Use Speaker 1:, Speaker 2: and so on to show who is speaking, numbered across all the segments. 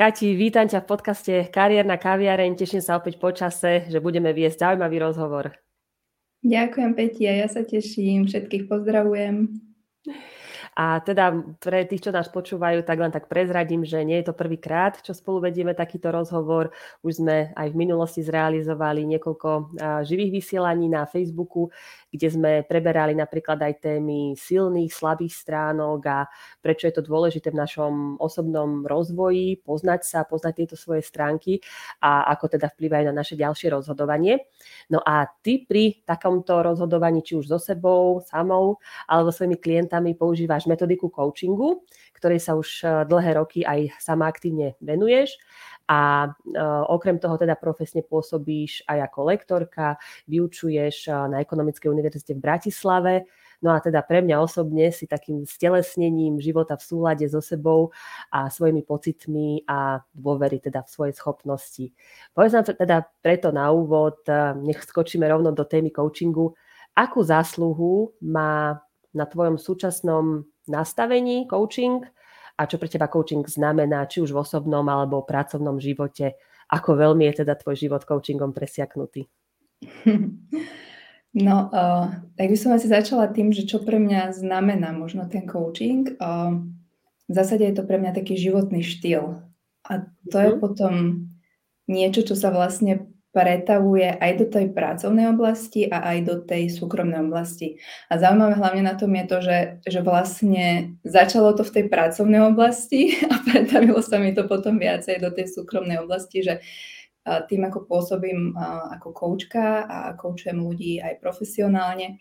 Speaker 1: Kati, vítam ťa v podcaste Kariérna kaviareň. Teším sa opäť počase, že budeme viesť zaujímavý rozhovor.
Speaker 2: Ďakujem, Peti, a ja sa teším. Všetkých pozdravujem.
Speaker 1: A teda pre tých, čo nás počúvajú, tak len tak prezradím, že nie je to prvýkrát, čo spolu vedieme takýto rozhovor. Už sme aj v minulosti zrealizovali niekoľko živých vysielaní na Facebooku, kde sme preberali napríklad aj témy silných, slabých stránok a prečo je to dôležité v našom osobnom rozvoji, poznať sa, poznať tieto svoje stránky a ako teda vplyvajú na naše ďalšie rozhodovanie. No a ty pri takomto rozhodovaní, či už so sebou, samou, alebo svojimi klientami používaš metodiku coachingu, ktorej sa už e, dlhé roky aj sama aktívne venuješ. A e, okrem toho teda profesne pôsobíš aj ako lektorka, vyučuješ e, na Ekonomickej univerzite v Bratislave, No a teda pre mňa osobne si takým stelesnením života v súlade so sebou a svojimi pocitmi a dôvery teda v svoje schopnosti. Povedz nám teda preto na úvod, nech skočíme rovno do témy coachingu, akú zásluhu má na tvojom súčasnom nastavení coaching a čo pre teba coaching znamená, či už v osobnom alebo pracovnom živote. Ako veľmi je teda tvoj život coachingom presiaknutý?
Speaker 2: No, uh, tak by som asi začala tým, že čo pre mňa znamená možno ten coaching. Uh, v zásade je to pre mňa taký životný štýl. A to je mhm. potom niečo, čo sa vlastne pretavuje aj do tej pracovnej oblasti a aj do tej súkromnej oblasti. A zaujímavé hlavne na tom je to, že, že vlastne začalo to v tej pracovnej oblasti a pretavilo sa mi to potom viacej do tej súkromnej oblasti, že tým, ako pôsobím ako koučka a koučujem ľudí aj profesionálne,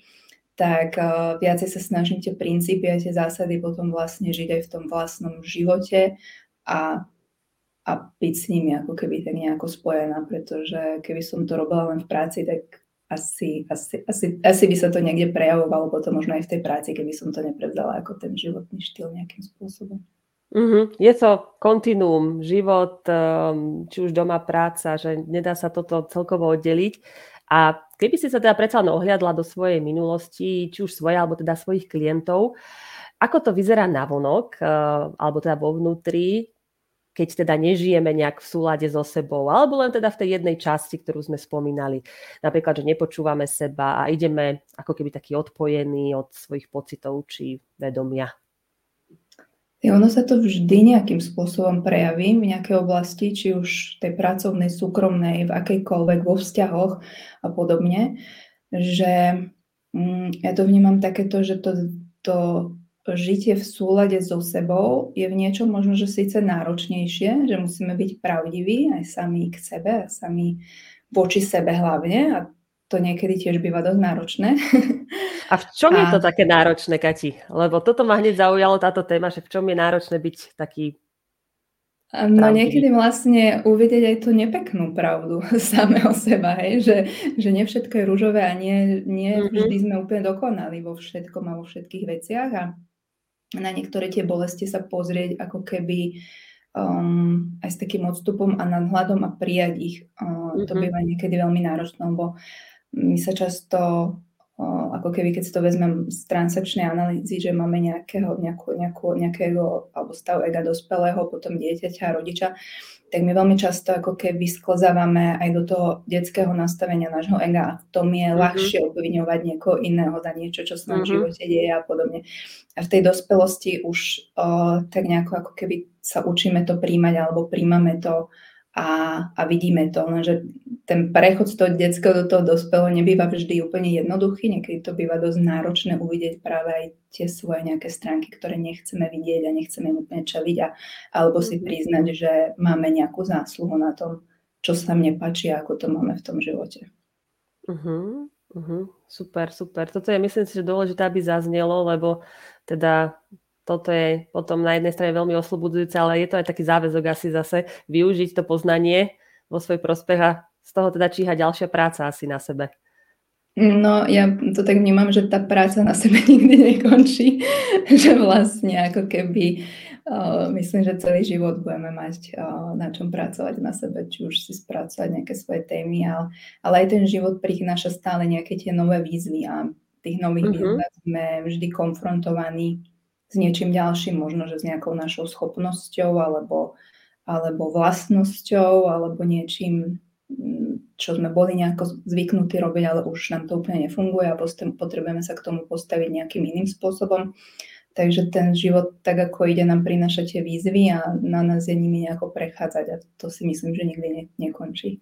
Speaker 2: tak viacej sa snažím tie princípy a tie zásady potom vlastne žiť aj v tom vlastnom živote a a byť s nimi ako keby tak nejako spojená, pretože keby som to robila len v práci, tak asi, asi, asi, asi by sa to niekde prejavovalo potom možno aj v tej práci, keby som to neprevzala ako ten životný štýl nejakým spôsobom.
Speaker 1: Mm-hmm. Je to kontinuum, život, ehm, či už doma práca, že nedá sa toto celkovo oddeliť. A keby si sa teda predsa len ohliadla do svojej minulosti, či už svoje, alebo teda svojich klientov, ako to vyzerá na vonok, ehm, alebo teda vo vnútri, keď teda nežijeme nejak v súlade so sebou, alebo len teda v tej jednej časti, ktorú sme spomínali. Napríklad, že nepočúvame seba a ideme ako keby taký odpojení od svojich pocitov či vedomia.
Speaker 2: Ono sa to vždy nejakým spôsobom prejaví v nejakej oblasti, či už tej pracovnej, súkromnej, v akejkoľvek, vo vzťahoch a podobne, že mm, ja to vnímam takéto, že to, to žitie v súlade so sebou je v niečom možno, že síce náročnejšie, že musíme byť pravdiví aj sami k sebe, sami voči sebe hlavne a to niekedy tiež býva dosť náročné.
Speaker 1: A v čom a... je to také náročné, Kati? Lebo toto ma hneď zaujalo táto téma, že v čom je náročné byť taký
Speaker 2: No niekedy vlastne uvidieť aj tú nepeknú pravdu samého seba, hej? Že, že nie všetko je rúžové a nie, nie mm-hmm. vždy sme úplne dokonali vo všetkom a vo všetkých veciach a na niektoré tie bolesti sa pozrieť ako keby um, aj s takým odstupom a nadhľadom a prijať ich. Uh, mm-hmm. To býva niekedy veľmi náročné, lebo my sa často ako keby keď si to vezmem z transakčnej analýzy, že máme nejakého, nejakú, nejakú, nejakého alebo stav ega dospelého, potom dieťaťa, rodiča, tak my veľmi často ako keby sklzávame aj do toho detského nastavenia nášho ega a v tom je mm-hmm. ľahšie obviňovať niekoho iného za niečo, čo sa nám mm-hmm. v živote deje a podobne. A v tej dospelosti už o, tak nejako ako keby sa učíme to príjmať alebo príjmame to a, a vidíme to, lenže ten prechod z toho detského do toho dospelého nebýva vždy úplne jednoduchý, niekedy to býva dosť náročné uvidieť práve aj tie svoje nejaké stránky, ktoré nechceme vidieť a nechceme úplne čeliť a, alebo si mhm. priznať, že máme nejakú zásluhu na tom, čo sa mne páči a ako to máme v tom živote.
Speaker 1: Uh-huh, uh-huh, super, super. Toto je myslím si, že dôležité, aby zaznelo, lebo teda toto je potom na jednej strane veľmi oslobodzujúce, ale je to aj taký záväzok asi zase využiť to poznanie vo svoj prospech a z toho teda číha ďalšia práca asi na sebe.
Speaker 2: No, ja to tak vnímam, že tá práca na sebe nikdy nekončí, že vlastne ako keby uh, myslím, že celý život budeme mať uh, na čom pracovať na sebe, či už si spracovať nejaké svoje témy, ale, ale aj ten život prináša stále nejaké tie nové výzvy a tých nových mm-hmm. výzvach sme vždy konfrontovaní s niečím ďalším, možno, že s nejakou našou schopnosťou alebo alebo vlastnosťou, alebo niečím, čo sme boli nejako zvyknutí robiť, ale už nám to úplne nefunguje a potrebujeme sa k tomu postaviť nejakým iným spôsobom. Takže ten život, tak ako ide, nám prináša tie výzvy a na nás je nimi nejako prechádzať a to si myslím, že nikdy ne, nekončí.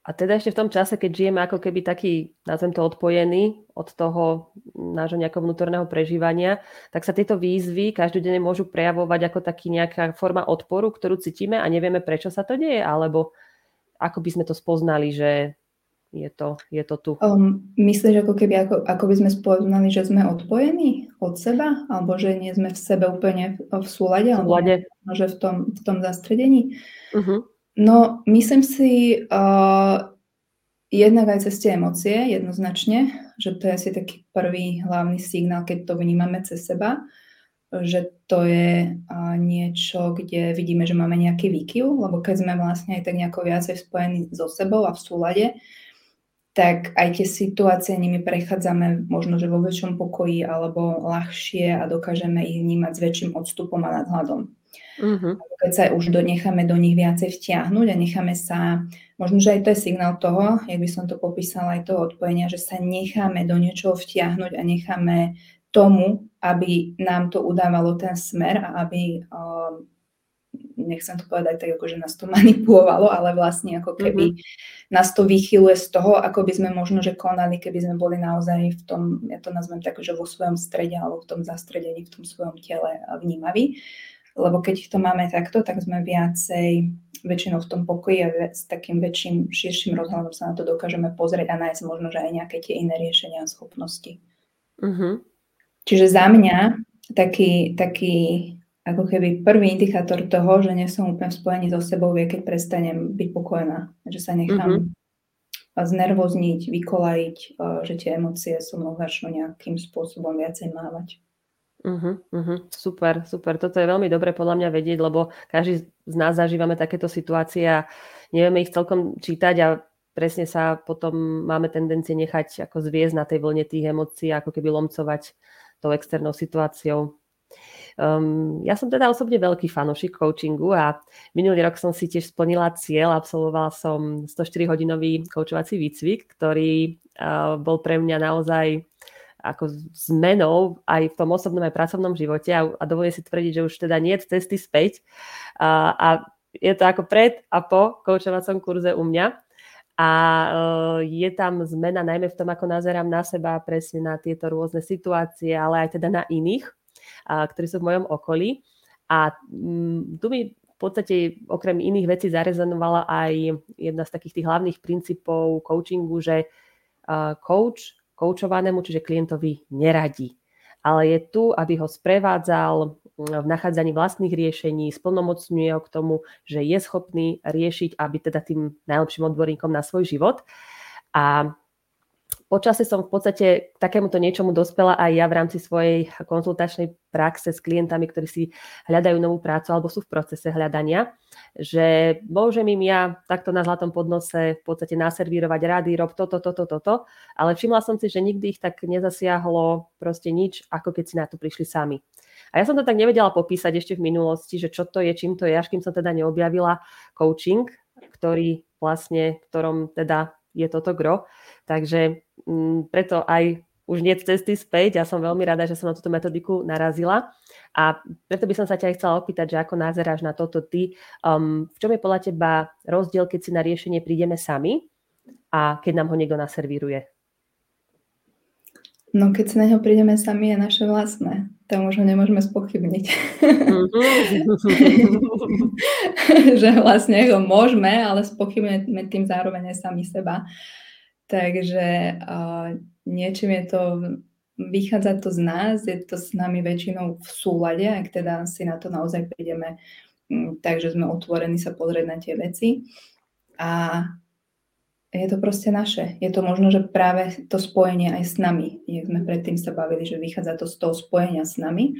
Speaker 1: A teda ešte v tom čase, keď žijeme ako keby taký, nazvem to, odpojený od toho nášho nejakého vnútorného prežívania, tak sa tieto výzvy každodenne môžu prejavovať ako taký nejaká forma odporu, ktorú cítime a nevieme, prečo sa to deje, alebo ako by sme to spoznali, že je to, je to tu.
Speaker 2: Um, myslíš, ako keby ako, ako by sme spoznali, že sme odpojení od seba, alebo že nie sme v sebe úplne v, v súlade, alebo že v tom, v tom zastredení? Uh-huh. No, myslím si, uh, jednak aj cez tie emócie, jednoznačne, že to je asi taký prvý hlavný signál, keď to vnímame cez seba, že to je niečo, kde vidíme, že máme nejaký výkyv, lebo keď sme vlastne aj tak nejako viacej spojení so sebou a v súlade, tak aj tie situácie nimi prechádzame možno, že vo väčšom pokoji alebo ľahšie a dokážeme ich vnímať s väčším odstupom a nadhľadom. Uh-huh. Keď sa už do, necháme do nich viacej vtiahnuť a necháme sa, možno, že aj to je signál toho, jak by som to popísala, aj toho odpojenia, že sa necháme do niečoho vtiahnuť a necháme tomu, aby nám to udávalo ten smer a aby, uh, nechcem to povedať tak, ako že nás to manipulovalo, ale vlastne ako keby uh-huh. nás to vychyluje z toho, ako by sme možno, že konali, keby sme boli naozaj v tom, ja to nazvem tak, že vo svojom strede alebo v tom zastredení, v tom svojom tele vnímaví lebo keď to máme takto, tak sme viacej väčšinou v tom pokoji a s takým väčším, širším rozhľadom sa na to dokážeme pozrieť a nájsť možno, že aj nejaké tie iné riešenia a schopnosti. Uh-huh. Čiže za mňa taký, taký ako keby prvý indikátor toho, že nie som úplne spojený so sebou, je, keď prestanem byť pokojná. Že sa nechám uh-huh. znervozniť, vykolajiť, že tie emócie so mnou začnú nejakým spôsobom viacej mávať.
Speaker 1: Uh-huh, uh-huh. Super, super. Toto je veľmi dobre podľa mňa vedieť, lebo každý z nás zažívame takéto situácie a nevieme ich celkom čítať a presne sa potom máme tendencie nechať ako zviezť na tej vlne tých emócií, ako keby lomcovať tou externou situáciou. Um, ja som teda osobne veľký fanošik coachingu a minulý rok som si tiež splnila cieľ, absolvovala som 104-hodinový coachovací výcvik, ktorý uh, bol pre mňa naozaj ako zmenou aj v tom osobnom aj pracovnom živote a, a dovolím si tvrdiť, že už teda nie je cesty späť a, a je to ako pred a po koučovacom kurze u mňa a uh, je tam zmena najmä v tom, ako nazerám na seba, presne na tieto rôzne situácie, ale aj teda na iných, ktorí sú v mojom okolí. A um, tu mi v podstate okrem iných vecí zarezonovala aj jedna z takých tých hlavných princípov coachingu, že uh, coach koučovanému, čiže klientovi neradí. Ale je tu, aby ho sprevádzal mm, v nachádzaní vlastných riešení, splnomocňuje ho k tomu, že je schopný riešiť, aby teda tým najlepším odborníkom na svoj život. A Počasie som v podstate k takémuto niečomu dospela aj ja v rámci svojej konzultačnej praxe s klientami, ktorí si hľadajú novú prácu alebo sú v procese hľadania, že môžem im ja takto na zlatom podnose v podstate naservírovať rady, rob toto, toto, toto, ale všimla som si, že nikdy ich tak nezasiahlo proste nič, ako keď si na to prišli sami. A ja som to tak nevedela popísať ešte v minulosti, že čo to je, čím to je, až kým som teda neobjavila coaching, ktorý vlastne, ktorom teda je toto gro. Takže m, mm, preto aj už nie cesty späť. Ja som veľmi rada, že som na túto metodiku narazila. A preto by som sa ťa chcela opýtať, že ako názeráš na toto ty. Um, v čom je podľa teba rozdiel, keď si na riešenie prídeme sami a keď nám ho niekto naservíruje?
Speaker 2: No keď sa na neho prídeme sami, je naše vlastné. To možno nemôžeme spochybniť. Mm-hmm. že vlastne ho môžeme, ale spochybneme tým zároveň aj sami seba. Takže uh, niečím je to, vychádza to z nás, je to s nami väčšinou v súlade, ak teda si na to naozaj prídeme takže sme otvorení sa pozrieť na tie veci. A je to proste naše. Je to možno, že práve to spojenie aj s nami. Jak sme predtým sa bavili, že vychádza to z toho spojenia s nami.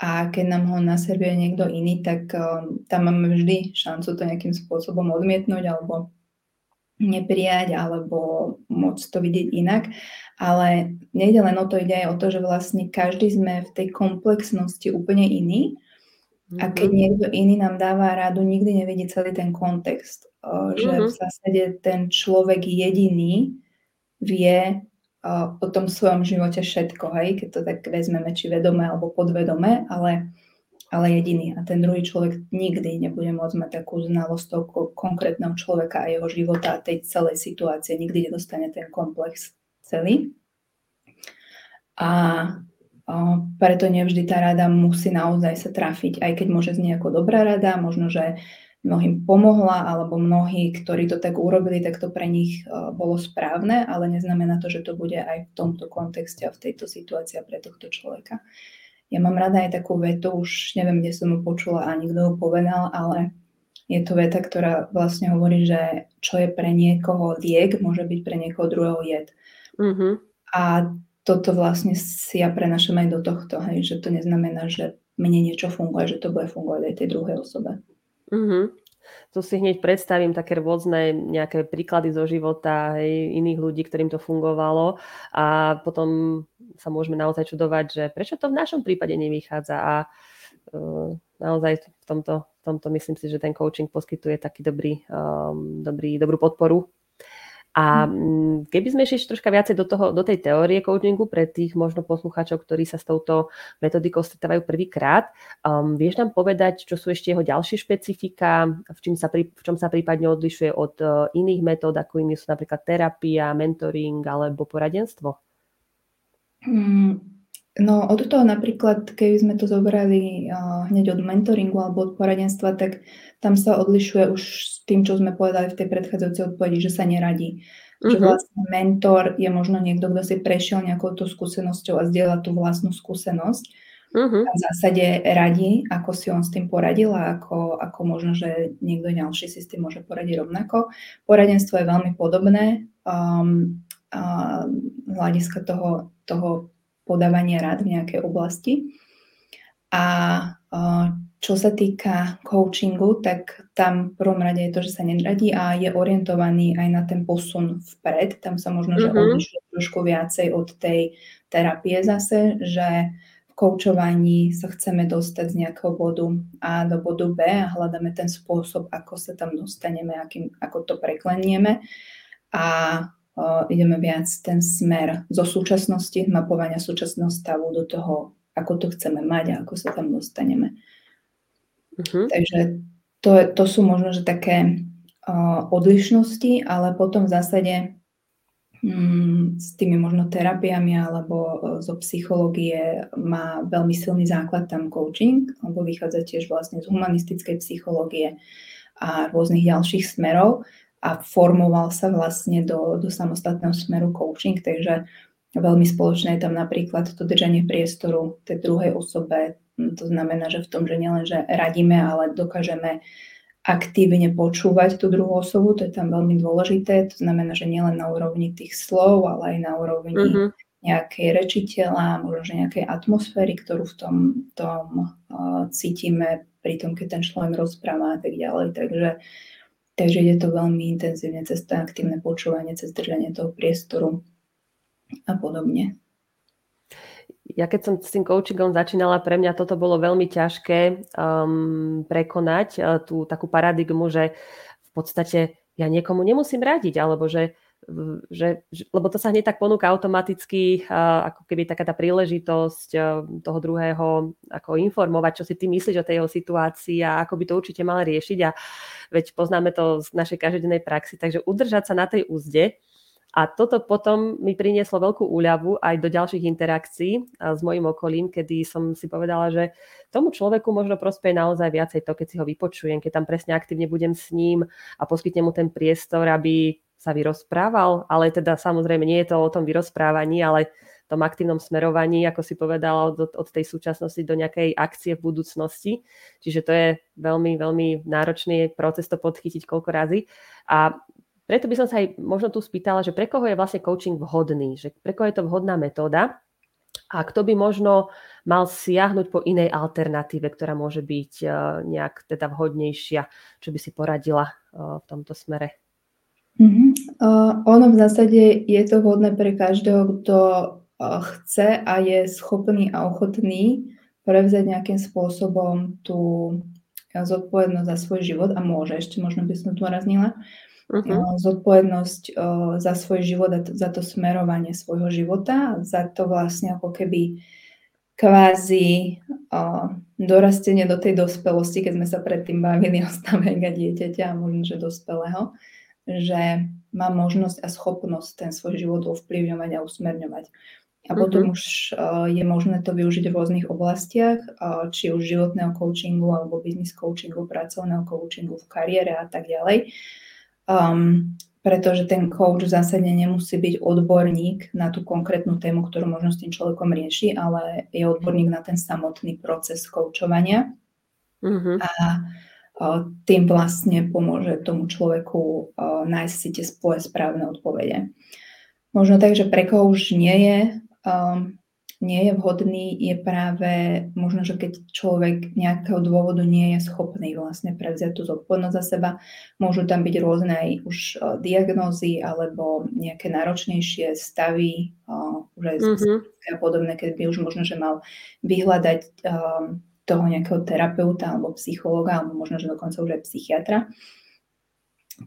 Speaker 2: A keď nám ho naservuje niekto iný, tak um, tam máme vždy šancu to nejakým spôsobom odmietnúť alebo neprijať alebo môcť to vidieť inak. Ale nejde len o to, ide aj o to, že vlastne každý sme v tej komplexnosti úplne iný A keď mhm. niekto iný nám dáva radu, nikdy nevidí celý ten kontext. Že v mhm. zásade ten človek jediný vie o tom svojom živote všetko, hej? keď to tak vezmeme, či vedome alebo podvedome, ale, ale jediný. A ten druhý človek nikdy nebude môcť mať takú znalosť toho konkrétneho človeka a jeho života a tej celej situácie. Nikdy nedostane ten komplex celý. A preto nevždy tá rada musí naozaj sa trafiť, aj keď môže znieť ako dobrá rada, možno, že mnohým pomohla, alebo mnohí, ktorí to tak urobili, tak to pre nich bolo správne, ale neznamená to, že to bude aj v tomto kontexte a v tejto situácii pre tohto človeka. Ja mám rada aj takú vetu, už neviem, kde som ju počula a nikto ju povedal, ale je to veta, ktorá vlastne hovorí, že čo je pre niekoho liek, môže byť pre niekoho druhého jed. Mm-hmm. A toto vlastne si ja prenašam aj do tohto, hej, že to neznamená, že mne niečo funguje, že to bude fungovať aj tej druhej osobe.
Speaker 1: Mm-hmm. Tu si hneď predstavím také rôzne nejaké príklady zo života hej, iných ľudí, ktorým to fungovalo a potom sa môžeme naozaj čudovať, že prečo to v našom prípade nevychádza a uh, naozaj v tomto, v tomto myslím si, že ten coaching poskytuje taký dobrý, um, dobrý, dobrú podporu a hm. mm, keby sme išli troška viacej do, toho, do tej teórie coachingu pre tých možno poslucháčov, ktorí sa s touto metodikou stretávajú prvýkrát, um, vieš nám povedať, čo sú ešte jeho ďalšie špecifika, v, čom sa, pri, v čom sa prípadne odlišuje od uh, iných metód, ako inými sú napríklad terapia, mentoring alebo poradenstvo?
Speaker 2: Hmm, No od toho napríklad, keby sme to zobrali uh, hneď od mentoringu alebo od poradenstva, tak tam sa odlišuje už s tým, čo sme povedali v tej predchádzajúcej odpovedi, že sa neradí. Uh-huh. Že mhm. vlastne mentor je možno niekto, kto si prešiel nejakou tú skúsenosťou a zdieľa tú vlastnú skúsenosť. Uh-huh. A v zásade radí, ako si on s tým poradil a ako, ako možno, že niekto ďalší si s tým môže poradiť rovnako. Poradenstvo je veľmi podobné um, uh, hľadiska toho, toho podávania rád v nejakej oblasti. A čo sa týka coachingu, tak tam v prvom rade je to, že sa nedradí a je orientovaný aj na ten posun vpred. Tam sa možno, že mm-hmm. odlišuje trošku viacej od tej terapie zase, že v koučovaní sa chceme dostať z nejakého bodu A do bodu B a hľadáme ten spôsob, ako sa tam dostaneme, akým, ako to preklenieme. A ideme viac ten smer zo súčasnosti, mapovania súčasného stavu do toho, ako to chceme mať a ako sa tam dostaneme. Uh-huh. Takže to, to sú možno, že také uh, odlišnosti, ale potom v zásade um, s tými možno terapiami alebo uh, zo psychológie má veľmi silný základ tam coaching, alebo vychádza tiež vlastne z humanistickej psychológie a rôznych ďalších smerov a formoval sa vlastne do, do samostatného smeru coaching, takže veľmi spoločné je tam napríklad to držanie priestoru tej druhej osobe. To znamená, že v tom, že nielen, že radíme, ale dokážeme aktívne počúvať tú druhú osobu, to je tam veľmi dôležité. To znamená, že nielen na úrovni tých slov, ale aj na úrovni uh-huh. nejakej rečiteľa, možno že nejakej atmosféry, ktorú v tom, tom uh, cítime pri tom, keď ten človek rozpráva a tak ďalej. Takže Takže ide to veľmi intenzívne cez to aktívne počúvanie, cez držanie toho priestoru a podobne.
Speaker 1: Ja keď som s tým coachingom začínala, pre mňa toto bolo veľmi ťažké um, prekonať uh, tú takú paradigmu, že v podstate ja niekomu nemusím radiť, alebo že že, lebo to sa hneď tak ponúka automaticky, ako keby taká tá príležitosť toho druhého, ako informovať, čo si ty myslíš o tej jeho situácii a ako by to určite mal riešiť. A veď poznáme to z našej každodennej praxi, takže udržať sa na tej úzde. A toto potom mi prinieslo veľkú úľavu aj do ďalších interakcií s mojim okolím, kedy som si povedala, že tomu človeku možno prospeje naozaj viacej to, keď si ho vypočujem, keď tam presne aktívne budem s ním a poskytnem mu ten priestor, aby sa vyrozprával, ale teda samozrejme nie je to o tom vyrozprávaní, ale tom aktívnom smerovaní, ako si povedala, od, od tej súčasnosti do nejakej akcie v budúcnosti. Čiže to je veľmi, veľmi náročný proces to podchytiť koľko razy. A preto by som sa aj možno tu spýtala, že pre koho je vlastne coaching vhodný, že pre koho je to vhodná metóda a kto by možno mal siahnuť po inej alternatíve, ktorá môže byť uh, nejak teda vhodnejšia, čo by si poradila uh, v tomto smere.
Speaker 2: Mm-hmm. Uh, ono v zásade je to vhodné pre každého, kto uh, chce a je schopný a ochotný prevzať nejakým spôsobom tú zodpovednosť za svoj život a môže, ešte možno by som tu raznila, uh-huh. zodpovednosť za svoj život a za to smerovanie svojho života, za to vlastne ako keby kvázi uh, dorastenie do tej dospelosti, keď sme sa predtým bavili o stave dieťaťa a možno, že dospelého, že má možnosť a schopnosť ten svoj život ovplyvňovať a usmerňovať. A potom mm-hmm. už uh, je možné to využiť v rôznych oblastiach, uh, či už životného coachingu, alebo business coachingu, pracovného coachingu v kariére a tak ďalej. Um, pretože ten coach v zásade nemusí byť odborník na tú konkrétnu tému, ktorú možno s tým človekom rieši, ale je odborník na ten samotný proces koučovania. Mm-hmm. A tým vlastne pomôže tomu človeku nájsť si tie spoje správne odpovede. Možno tak, že pre koho už nie je um, nie je vhodný, je práve možno, že keď človek nejakého dôvodu nie je schopný vlastne prevziať tú zodpovednosť za seba, môžu tam byť rôzne aj už uh, diagnózy alebo nejaké náročnejšie stavy, uh, už aj mm-hmm. podobné, keď by už možno, že mal vyhľadať toho nejakého terapeuta alebo psychológa, alebo možno, že dokonca už aj psychiatra.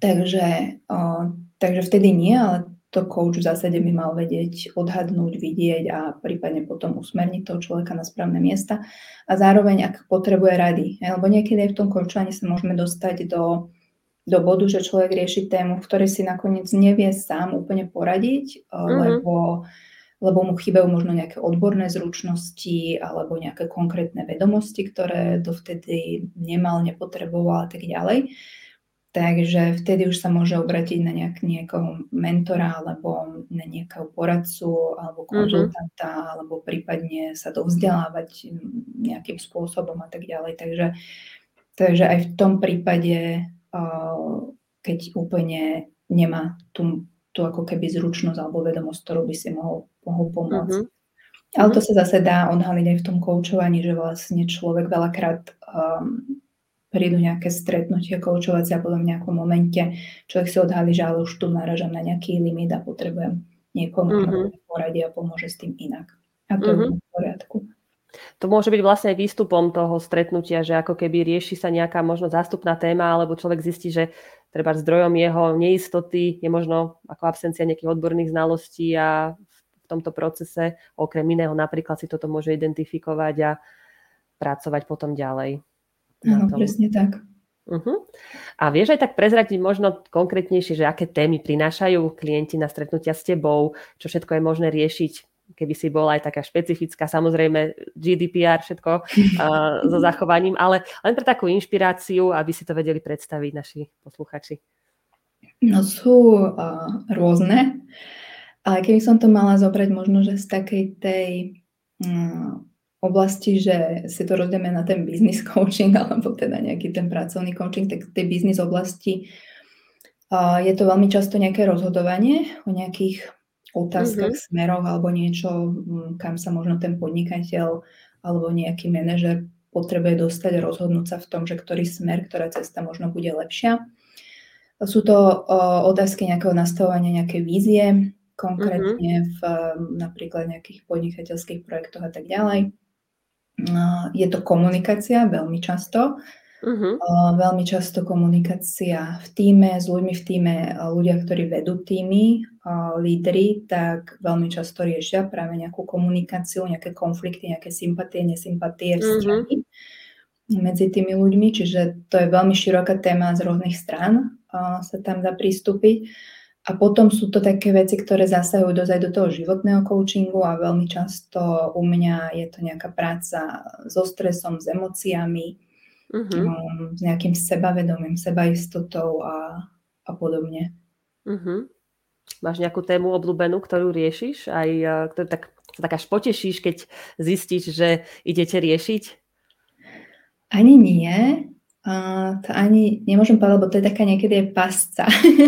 Speaker 2: Takže, uh, takže vtedy nie, ale to coach v zásade by mal vedieť odhadnúť, vidieť a prípadne potom usmerniť toho človeka na správne miesta. A zároveň, ak potrebuje rady, lebo niekedy aj v tom coachovaní sa môžeme dostať do, do bodu, že človek rieši tému, v ktorej si nakoniec nevie sám úplne poradiť, mm-hmm. lebo, lebo mu chýbajú možno nejaké odborné zručnosti alebo nejaké konkrétne vedomosti, ktoré dovtedy nemal, nepotreboval a tak ďalej. Takže vtedy už sa môže obratiť na nejak, niekoho mentora alebo na nejakého poradcu alebo mhm. konzultanta mm-hmm. alebo prípadne sa dovzdelávať nejakým spôsobom a tak ďalej. Takže, takže aj v tom prípade, keď úplne nemá tú, tú ako keby zručnosť alebo vedomosť, ktorú by si mohol, mohol pomôcť. Mm-hmm. Ale to mhm. sa zase dá odhaliť aj v tom koučovaní, že vlastne človek veľakrát um, prídu nejaké stretnutia koučovacie a potom v nejakom momente človek si odhalí, že ale už tu naražam na nejaký limit a potrebujem niekomu mm-hmm. poradí a pomôže s tým inak. A to mm-hmm. je v poriadku.
Speaker 1: To môže byť vlastne aj výstupom toho stretnutia, že ako keby rieši sa nejaká možno zástupná téma, alebo človek zistí, že treba zdrojom jeho neistoty je možno ako absencia nejakých odborných znalostí a v tomto procese okrem iného napríklad si toto môže identifikovať a pracovať potom ďalej.
Speaker 2: Áno, presne tak.
Speaker 1: Uh-huh. A vieš aj tak prezradiť možno konkrétnejšie, že aké témy prinášajú klienti na stretnutia s tebou, čo všetko je možné riešiť, keby si bola aj taká špecifická, samozrejme GDPR, všetko uh, so zachovaním, ale len pre takú inšpiráciu, aby si to vedeli predstaviť naši posluchači.
Speaker 2: No sú uh, rôzne, ale keby som to mala zobrať možno, že z takej tej uh, oblasti, že si to rozdieme na ten business coaching alebo teda nejaký ten pracovný coaching, tak v tej business oblasti uh, je to veľmi často nejaké rozhodovanie o nejakých otázkach, mm-hmm. smeroch alebo niečo, kam sa možno ten podnikateľ alebo nejaký manažer potrebuje dostať a rozhodnúť sa v tom, že ktorý smer, ktorá cesta možno bude lepšia. Sú to uh, otázky nejakého nastavovania nejakej vízie, konkrétne mm-hmm. v napríklad nejakých podnikateľských projektoch a tak ďalej. Je to komunikácia veľmi často. Uh-huh. Veľmi často komunikácia v týme, s ľuďmi v týme, ľudia, ktorí vedú týmy, lídry, tak veľmi často riešia práve nejakú komunikáciu, nejaké konflikty, nejaké sympatie, nesympatie, vzťahy uh-huh. medzi tými ľuďmi. Čiže to je veľmi široká téma z rôznych strán, sa tam dá pristúpiť. A potom sú to také veci, ktoré zasahujú dozaj do toho životného coachingu a veľmi často u mňa je to nejaká práca so stresom, s emóciami, uh-huh. um, s nejakým sebavedomím, sebaistotou a, a podobne.
Speaker 1: Uh-huh. Máš nejakú tému obľúbenú, ktorú riešiš? Aj ktorú tak, tak až potešíš, keď zistíš, že idete riešiť?
Speaker 2: Ani nie. Uh, to ani nemôžem povedať, lebo to je taká niekedy je pasca.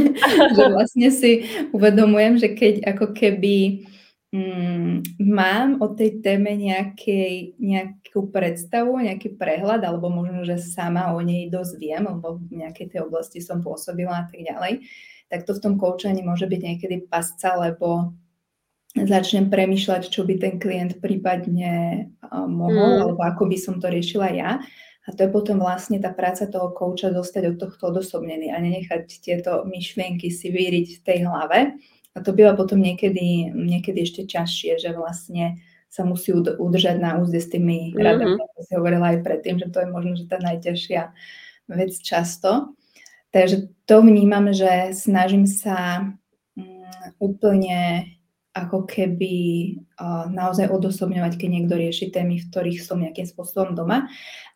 Speaker 2: že vlastne si uvedomujem, že keď ako keby mm, mám o tej téme nejakej, nejakú predstavu, nejaký prehľad, alebo možno, že sama o nej dosť viem, lebo v nejakej tej oblasti som pôsobila a tak ďalej, tak to v tom koučaní môže byť niekedy pasca, lebo začnem premýšľať, čo by ten klient prípadne mohol, mm. alebo ako by som to riešila ja. A to je potom vlastne tá práca toho kouča dostať od tohto odosobnený a nenechať tieto myšlienky si vyriť v tej hlave. A to býva potom niekedy, niekedy ešte ťažšie, že vlastne sa musí udržať na úzde s tými mm-hmm. radami, ako si hovorila aj predtým, že to je možno, že tá najťažšia vec často. Takže to vnímam, že snažím sa um, úplne ako keby uh, naozaj odosobňovať, keď niekto rieši témy, v ktorých som nejakým spôsobom doma.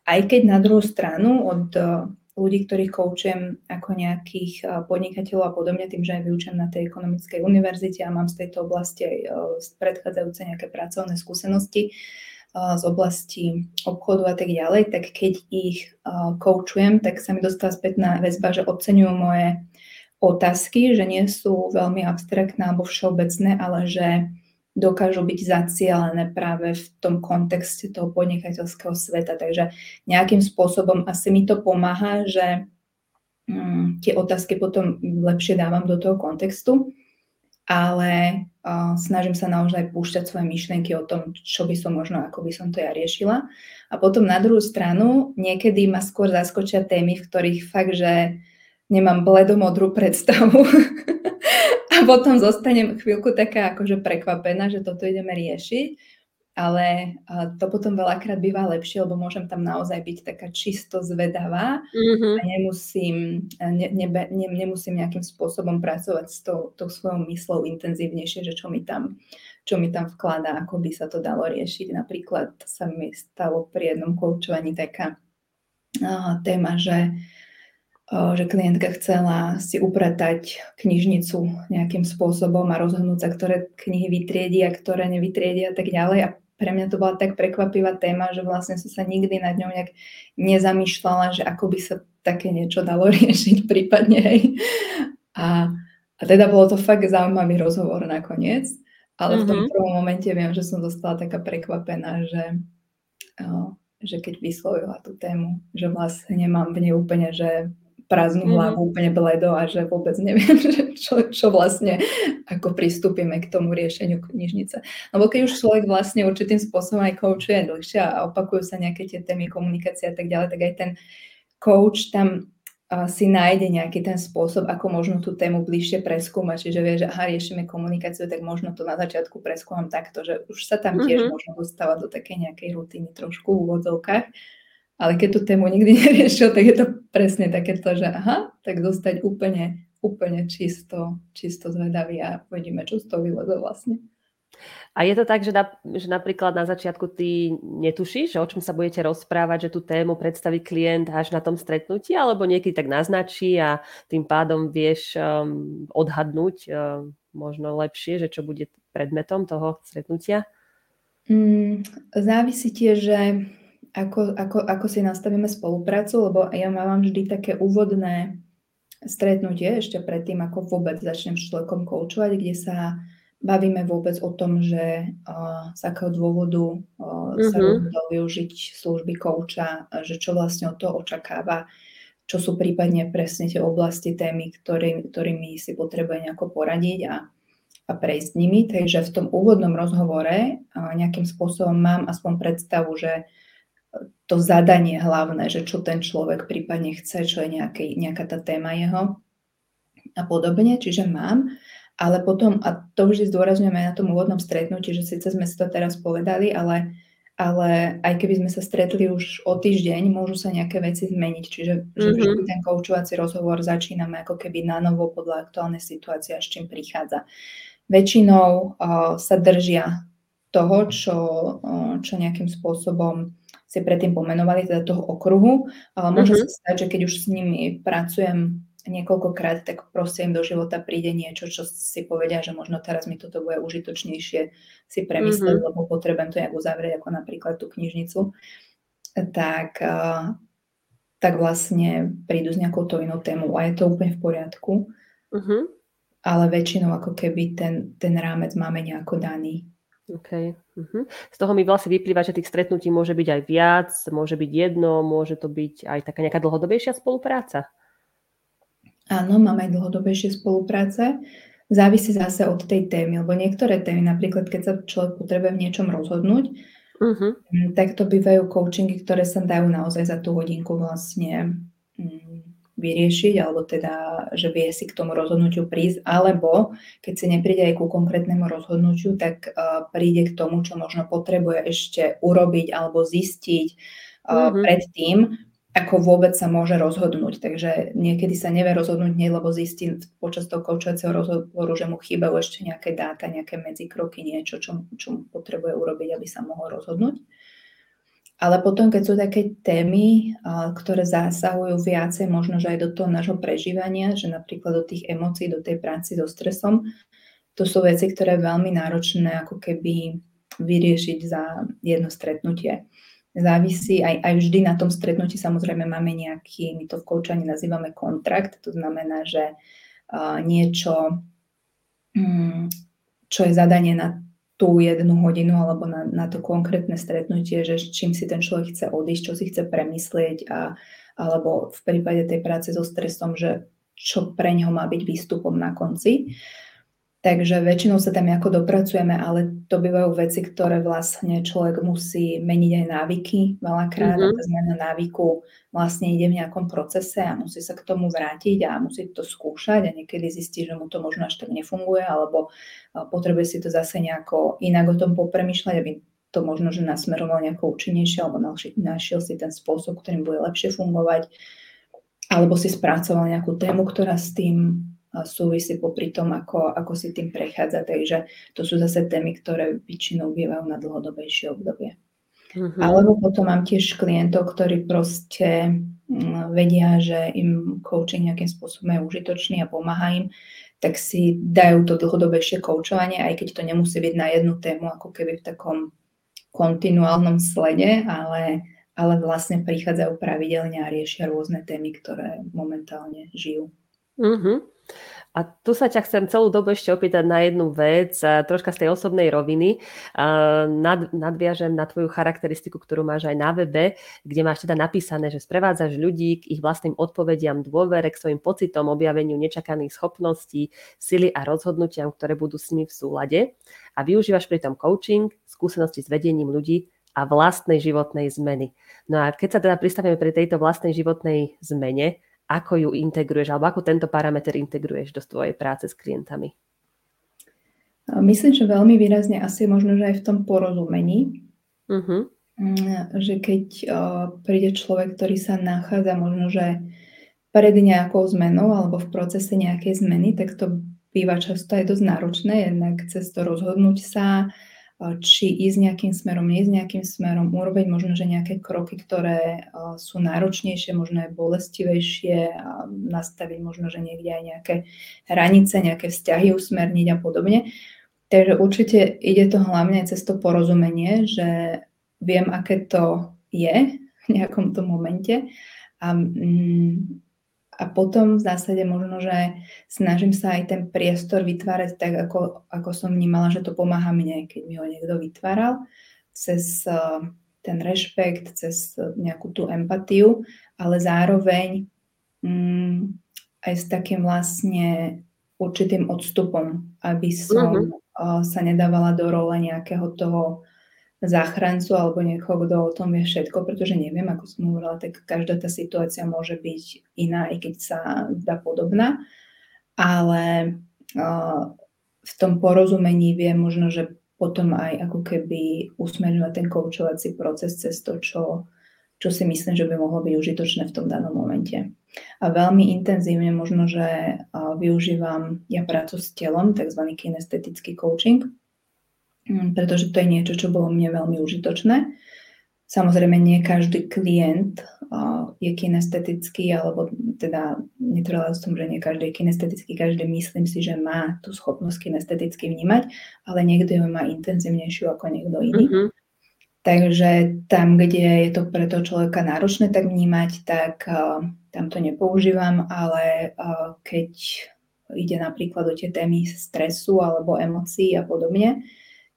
Speaker 2: Aj keď na druhú stranu od uh, ľudí, ktorých koučujem ako nejakých uh, podnikateľov a podobne, tým, že aj vyučujem na tej ekonomickej univerzite a mám z tejto oblasti aj uh, predchádzajúce nejaké pracovné skúsenosti uh, z oblasti obchodu a tak ďalej, tak keď ich koučujem, tak sa mi dostáva spätná väzba, že oceňujú moje otázky, že nie sú veľmi abstraktné alebo všeobecné, ale že dokážu byť zacielené práve v tom kontexte toho podnikateľského sveta. Takže nejakým spôsobom asi mi to pomáha, že um, tie otázky potom lepšie dávam do toho kontextu, ale uh, snažím sa naozaj púšťať svoje myšlienky o tom, čo by som možno, ako by som to ja riešila. A potom na druhú stranu, niekedy ma skôr zaskočia témy, v ktorých fakt, že nemám bledomodrú predstavu. a potom zostanem chvíľku taká akože prekvapená, že toto ideme riešiť. Ale to potom veľakrát býva lepšie, lebo môžem tam naozaj byť taká čisto zvedavá mm-hmm. a nemusím, ne, ne, ne, nemusím nejakým spôsobom pracovať s tou, tou svojou myslou intenzívnejšie, že čo mi tam čo mi tam vkladá, ako by sa to dalo riešiť. Napríklad sa mi stalo pri jednom koučovaní taká uh, téma, že že klientka chcela si upratať knižnicu nejakým spôsobom a rozhodnúť sa, ktoré knihy vytriedi a ktoré nevytriedi a tak ďalej. A pre mňa to bola tak prekvapivá téma, že vlastne som sa nikdy nad ňou nejak nezamýšľala, že ako by sa také niečo dalo riešiť prípadne. Hej. A, a teda bolo to fakt zaujímavý rozhovor nakoniec, ale mm-hmm. v tom mhm. prvom momente viem, že som dostala taká prekvapená, že, že keď vyslovila tú tému, že vlastne nemám v nej úplne, že prázdnu mm-hmm. hlavu, úplne bledo a že vôbec neviem, že čo, čo vlastne, ako pristúpime k tomu riešeniu knižnice. Lebo keď už človek vlastne určitým spôsobom aj koučuje dlhšie a opakujú sa nejaké tie témy komunikácie a tak ďalej, tak aj ten coach tam si nájde nejaký ten spôsob, ako možno tú tému bližšie preskúmať. Čiže vie, že aha, riešime komunikáciu, tak možno to na začiatku preskúmam takto, že už sa tam tiež mm-hmm. možno dostávať do takej nejakej rutiny trošku v úvodzovkách ale keď tú tému nikdy neriešil, tak je to presne takéto, že aha, tak zostať úplne, úplne čisto, čisto zvedavý a uvidíme, čo z toho vyleze vlastne.
Speaker 1: A je to tak, že, na, že napríklad na začiatku ty netušíš, o čom sa budete rozprávať, že tú tému predstaví klient až na tom stretnutí, alebo niekedy tak naznačí a tým pádom vieš um, odhadnúť um, možno lepšie, že čo bude predmetom toho stretnutia?
Speaker 2: Mm, závisí tiež, že ako, ako, ako si nastavíme spoluprácu, lebo ja mám vždy také úvodné stretnutie ešte predtým, ako vôbec začnem s človekom koučovať, kde sa bavíme vôbec o tom, že uh, z akého dôvodu uh, mm-hmm. sa mhm. rozhodol využiť služby kouča, že čo vlastne od toho očakáva, čo sú prípadne presne tie oblasti, témy, ktorý, ktorými si potrebuje nejako poradiť a, a prejsť nimi. Takže v tom úvodnom rozhovore nejakým spôsobom mám aspoň predstavu, že to zadanie hlavné, že čo ten človek prípadne chce, čo je nejaký, nejaká tá téma jeho a podobne, čiže mám. Ale potom, a to vždy zdôrazňujeme aj na tom úvodnom stretnutí, že síce sme si to teraz povedali, ale, ale aj keby sme sa stretli už o týždeň, môžu sa nejaké veci zmeniť. Čiže mm-hmm. vždy ten koučovací rozhovor začíname ako keby na novo podľa aktuálnej situácie, s čím prichádza. Väčšinou uh, sa držia toho, čo, uh, čo nejakým spôsobom si predtým pomenovali, teda toho okruhu. Ale môže mm-hmm. sa stať, že keď už s nimi pracujem niekoľkokrát, tak proste im do života príde niečo, čo si povedia, že možno teraz mi toto bude užitočnejšie si premyslieť, mm-hmm. lebo potrebujem to nejak uzavrieť, ako napríklad tú knižnicu. Tak, tak vlastne prídu s nejakou to inou tému a je to úplne v poriadku. Mm-hmm. Ale väčšinou ako keby ten, ten rámec máme nejako daný.
Speaker 1: Okay. Uh-huh. Z toho mi vlastne vyplýva, že tých stretnutí môže byť aj viac, môže byť jedno, môže to byť aj taká nejaká dlhodobejšia spolupráca.
Speaker 2: Áno, máme aj dlhodobejšie spolupráce. závisí zase od tej témy, lebo niektoré témy, napríklad keď sa človek potrebuje v niečom rozhodnúť, uh-huh. tak to bývajú coachingy, ktoré sa dajú naozaj za tú hodinku vlastne um, vyriešiť, alebo teda, že vie si k tomu rozhodnutiu prísť, alebo keď si nepríde aj ku konkrétnemu rozhodnutiu, tak uh, príde k tomu, čo možno potrebuje ešte urobiť alebo zistiť uh, uh-huh. predtým, ako vôbec sa môže rozhodnúť. Takže niekedy sa nevie rozhodnúť nie, lebo zistí počas toho koučovacieho rozhovoru, že mu chýbajú ešte nejaké dáta, nejaké medzikroky, niečo, čo, čo potrebuje urobiť, aby sa mohol rozhodnúť. Ale potom, keď sú také témy, ktoré zásahujú viacej možno, že aj do toho nášho prežívania, že napríklad do tých emócií, do tej práci so stresom, to sú veci, ktoré je veľmi náročné ako keby vyriešiť za jedno stretnutie závisí aj, aj vždy na tom stretnutí. Samozrejme máme nejaký, my to v koučaní nazývame kontrakt, to znamená, že niečo, um, čo je zadanie na tú jednu hodinu alebo na, na to konkrétne stretnutie, že čím si ten človek chce odísť, čo si chce premyslieť a, alebo v prípade tej práce so stresom, že čo pre ňoho má byť výstupom na konci. Takže väčšinou sa tam ako dopracujeme, ale to bývajú veci, ktoré vlastne človek musí meniť aj návyky veľakrát mm-hmm. tá zmena návyku vlastne ide v nejakom procese a musí sa k tomu vrátiť a musí to skúšať a niekedy zistí, že mu to možno až tak nefunguje alebo potrebuje si to zase nejako inak o tom popremýšľať, aby to možno, že nasmeroval nejako účinnejšie alebo našiel si ten spôsob, ktorým bude lepšie fungovať alebo si spracoval nejakú tému, ktorá s tým súvisí popri tom, ako, ako si tým prechádza. Takže to sú zase témy, ktoré väčšinou bývajú na dlhodobejšie obdobie. Uh-huh. Alebo potom mám tiež klientov, ktorí proste mm, vedia, že im coaching nejakým spôsobom je užitočný a pomáha im, tak si dajú to dlhodobejšie koučovanie, aj keď to nemusí byť na jednu tému, ako keby v takom kontinuálnom slede, ale, ale vlastne prichádzajú pravidelne a riešia rôzne témy, ktoré momentálne žijú.
Speaker 1: Uh-huh. A tu sa ťa chcem celú dobu ešte opýtať na jednu vec, troška z tej osobnej roviny. Nad, nadviažem na tvoju charakteristiku, ktorú máš aj na webe, kde máš teda napísané, že sprevádzaš ľudí k ich vlastným odpovediam, dôvere, k svojim pocitom, objaveniu nečakaných schopností, sily a rozhodnutiam, ktoré budú s nimi v súlade. A využívaš pritom coaching, skúsenosti s vedením ľudí a vlastnej životnej zmeny. No a keď sa teda pristavíme pri tejto vlastnej životnej zmene, ako ju integruješ, alebo ako tento parameter integruješ do svojej práce s klientami?
Speaker 2: Myslím, že veľmi výrazne asi možno, že aj v tom porozumení. Uh-huh. Že keď uh, príde človek, ktorý sa nachádza možno, že pred nejakou zmenou alebo v procese nejakej zmeny, tak to býva často aj dosť náročné, jednak cez to rozhodnúť sa, či ísť nejakým smerom, neísť nejakým smerom, urobiť možno, že nejaké kroky, ktoré sú náročnejšie, možno aj bolestivejšie, nastaviť možno, že niekde aj nejaké hranice, nejaké vzťahy usmerniť a podobne. Takže určite ide to hlavne cez to porozumenie, že viem, aké to je v nejakom tom momente a mm, a potom v zásade možno, že snažím sa aj ten priestor vytvárať tak, ako, ako som vnímala, že to pomáha mne, keď mi ho niekto vytváral, cez uh, ten rešpekt, cez nejakú tú empatiu, ale zároveň um, aj s takým vlastne určitým odstupom, aby som uh, sa nedávala do role nejakého toho záchrancu alebo niekoho, kto o tom vie všetko, pretože neviem, ako som hovorila, tak každá tá situácia môže byť iná, aj keď sa dá podobná, ale uh, v tom porozumení viem možno, že potom aj ako keby usmerňovať ten koučovací proces cez to, čo, čo si myslím, že by mohlo byť užitočné v tom danom momente. A veľmi intenzívne možno, že uh, využívam ja prácu s telom, tzv. kinestetický coaching, pretože to je niečo, čo bolo mne veľmi užitočné. Samozrejme, nie každý klient uh, je kinestetický, alebo teda netrvala som, že nie každý je kinestetický, každý myslím si, že má tú schopnosť kinesteticky vnímať, ale niekto ju má intenzívnejšiu ako niekto iný. Mm-hmm. Takže tam, kde je to pre toho človeka náročné tak vnímať, tak uh, tam to nepoužívam, ale uh, keď ide napríklad o tie témy stresu alebo emócií a podobne,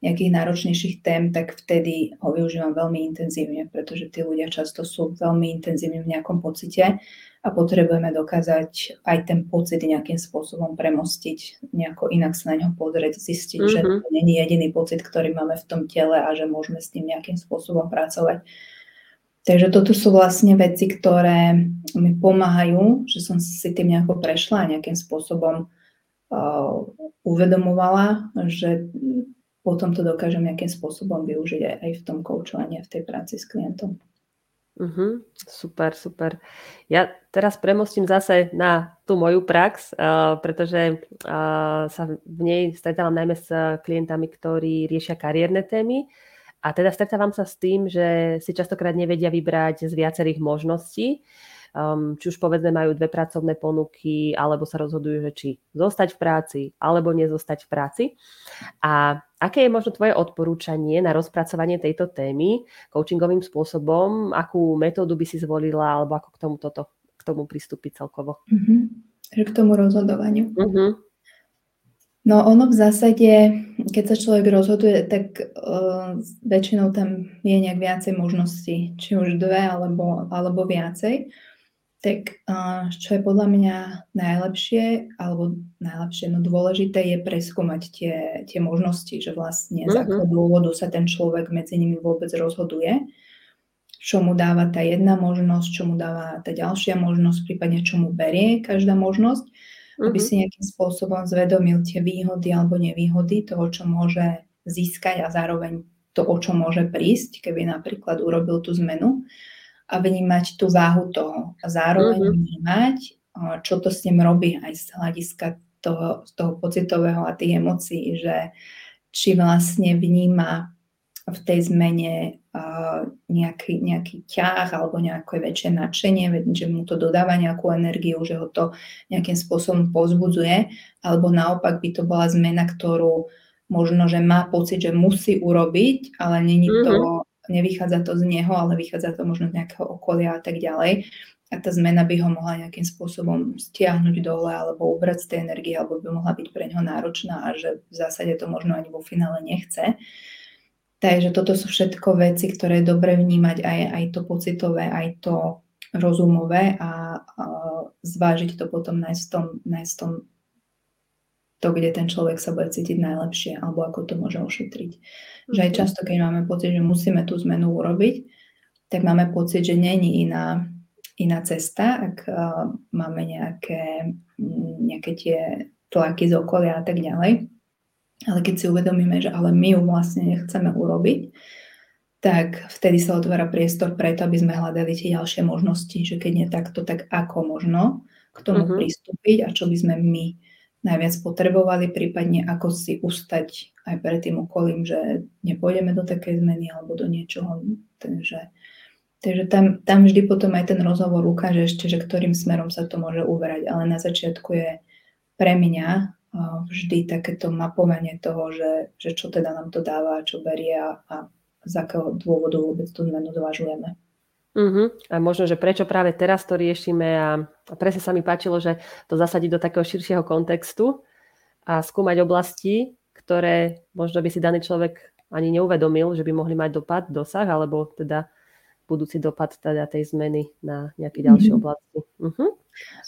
Speaker 2: nejakých náročnejších tém, tak vtedy ho využívam veľmi intenzívne, pretože tí ľudia často sú veľmi intenzívni v nejakom pocite a potrebujeme dokázať aj ten pocit nejakým spôsobom premostiť, nejako inak sa na ňo pozrieť, zistiť, mm-hmm. že to nie je jediný pocit, ktorý máme v tom tele a že môžeme s tým nejakým spôsobom pracovať. Takže toto sú vlastne veci, ktoré mi pomáhajú, že som si tým nejako prešla a nejakým spôsobom uh, uvedomovala, že potom to dokážem nejakým spôsobom využiť aj, aj v tom koučovaní, v tej práci s klientom.
Speaker 1: Uh-huh, super, super. Ja teraz premostím zase na tú moju prax, uh, pretože uh, sa v nej stretávam najmä s klientami, ktorí riešia kariérne témy. A teda stretávam sa s tým, že si častokrát nevedia vybrať z viacerých možností um, či už povedzme majú dve pracovné ponuky, alebo sa rozhodujú, že či zostať v práci, alebo nezostať v práci. A aké je možno tvoje odporúčanie na rozpracovanie tejto témy coachingovým spôsobom? Akú metódu by si zvolila, alebo ako k tomu, toto, k tomu pristúpiť celkovo?
Speaker 2: Mm-hmm. K tomu rozhodovaniu. Mm-hmm. No ono v zásade, keď sa človek rozhoduje, tak uh, väčšinou tam je nejak viacej možností, či už dve alebo, alebo viacej tak čo je podľa mňa najlepšie, alebo najlepšie, no dôležité je preskúmať tie, tie možnosti, že vlastne mm-hmm. z akého dôvodu sa ten človek medzi nimi vôbec rozhoduje, čo mu dáva tá jedna možnosť, čo mu dáva tá ďalšia možnosť, prípadne čo mu berie každá možnosť, mm-hmm. aby si nejakým spôsobom zvedomil tie výhody alebo nevýhody toho, čo môže získať a zároveň to, o čo môže prísť, keby napríklad urobil tú zmenu a vnímať tú váhu toho a zároveň mm-hmm. vnímať, čo to s ním robí aj z hľadiska toho, toho pocitového a tých emócií, že či vlastne vníma v tej zmene uh, nejaký, nejaký ťah alebo nejaké väčšie nadšenie, že mu to dodáva nejakú energiu, že ho to nejakým spôsobom pozbudzuje, alebo naopak by to bola zmena, ktorú možno, že má pocit, že musí urobiť, ale není to mm-hmm nevychádza to z neho, ale vychádza to možno z nejakého okolia a tak ďalej. A tá zmena by ho mohla nejakým spôsobom stiahnuť dole alebo ubrať z tej energie, alebo by mohla byť pre neho náročná a že v zásade to možno ani vo finále nechce. Takže toto sú všetko veci, ktoré je dobre vnímať aj, aj to pocitové, aj to rozumové a, a zvážiť to potom nájsť v tom, nájsť v tom to, kde ten človek sa bude cítiť najlepšie alebo ako to môže ošetriť. Že aj mhm. často, keď máme pocit, že musíme tú zmenu urobiť, tak máme pocit, že není iná, iná cesta, ak uh, máme nejaké, nejaké tie tlaky z okolia a tak ďalej. Ale keď si uvedomíme, že ale my ju vlastne nechceme urobiť, tak vtedy sa otvára priestor preto, aby sme hľadali tie ďalšie možnosti, že keď nie takto, tak ako možno k tomu uh-huh. pristúpiť a čo by sme my najviac potrebovali, prípadne ako si ustať aj pred tým okolím, že nepôjdeme do takej zmeny alebo do niečoho. Takže, takže tam, tam vždy potom aj ten rozhovor ukáže ešte, že ktorým smerom sa to môže uverať. Ale na začiatku je pre mňa vždy takéto mapovanie toho, že, že čo teda nám to dáva, čo berie a, a z akého dôvodu vôbec tú zmenu zvažujeme.
Speaker 1: Uh-huh. A možno, že prečo práve teraz to riešime a, a presne sa mi páčilo, že to zasadiť do takého širšieho kontextu a skúmať oblasti, ktoré možno by si daný človek ani neuvedomil, že by mohli mať dopad, dosah, alebo teda budúci dopad teda tej zmeny na nejaké ďalšie uh-huh. oblasti. Uh-huh.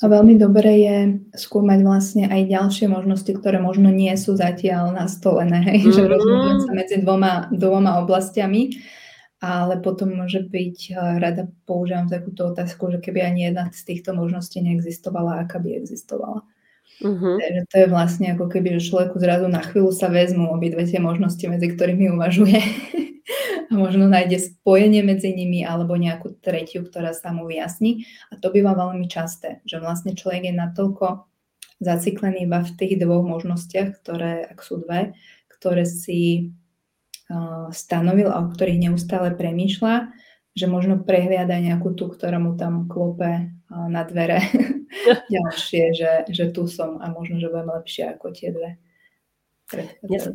Speaker 2: A veľmi dobre je skúmať vlastne aj ďalšie možnosti, ktoré možno nie sú zatiaľ nastolené, hej? Uh-huh. že rozhodujem sa medzi dvoma, dvoma oblastiami ale potom môže byť, eh, rada používam takúto otázku, že keby ani jedna z týchto možností neexistovala, aká by existovala. Uh-huh. Takže to je vlastne ako keby, že človeku zrazu na chvíľu sa vezmú obidve tie možnosti, medzi ktorými uvažuje a možno nájde spojenie medzi nimi alebo nejakú tretiu, ktorá sa mu vyjasní. A to býva veľmi časté, že vlastne človek je natoľko zaciklený iba v tých dvoch možnostiach, ktoré, ak sú dve, ktoré si stanovil a o ktorých neustále premýšľa, že možno prehliada nejakú tú, ktorá mu tam klope na dvere ďalšie, že, že tu som a možno, že budem lepšie ako tie dve.
Speaker 1: Mne sa,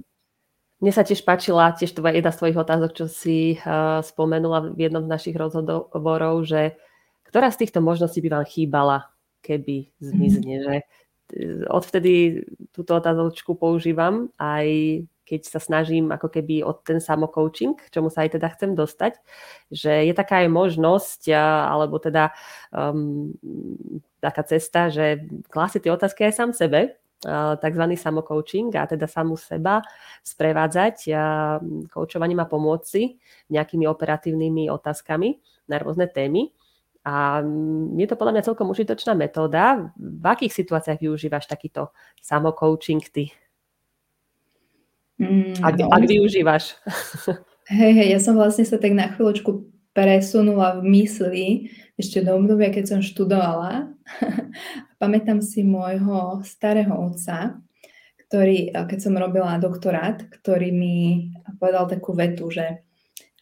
Speaker 1: mne sa tiež páčila tiež tvoja, jedna z tvojich otázok, čo si uh, spomenula v jednom z našich rozhovorov, že ktorá z týchto možností by vám chýbala, keby zmizne, mm. že odvtedy túto otázočku používam aj keď sa snažím ako keby od ten samokoučing, k čomu sa aj teda chcem dostať, že je taká aj možnosť, alebo teda um, taká cesta, že klási tie otázky aj sám sebe, tzv. samokoučing a teda samú seba sprevádzať koučovaním a pomôcť nejakými operatívnymi otázkami na rôzne témy. A je to podľa mňa celkom užitočná metóda. V akých situáciách využívaš takýto samokoučing ty? Mm, ak, no. ak využívaš.
Speaker 2: Hej, hej, ja som vlastne sa tak na chvíľočku presunula v mysli ešte do obdobia, keď som študovala. Pamätám si môjho starého otca, ktorý, keď som robila doktorát, ktorý mi povedal takú vetu, že,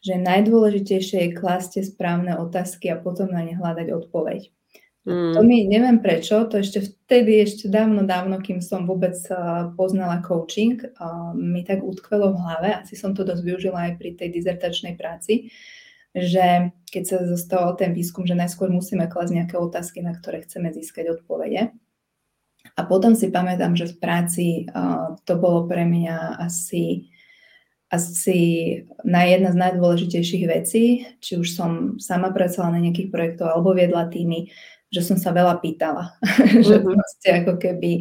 Speaker 2: že najdôležitejšie je klásť správne otázky a potom na ne hľadať odpoveď. Mm. To mi, neviem prečo, to ešte vtedy, ešte dávno, dávno, kým som vôbec uh, poznala coaching, uh, mi tak utkvelo v hlave, asi som to dosť využila aj pri tej dizertačnej práci, že keď sa zostaval ten výskum, že najskôr musíme klasť nejaké otázky, na ktoré chceme získať odpovede. A potom si pamätám, že v práci uh, to bolo pre mňa asi, asi na jedna z najdôležitejších vecí, či už som sama pracovala na nejakých projektoch alebo viedla týmy, že som sa veľa pýtala. Mm-hmm. že proste ako keby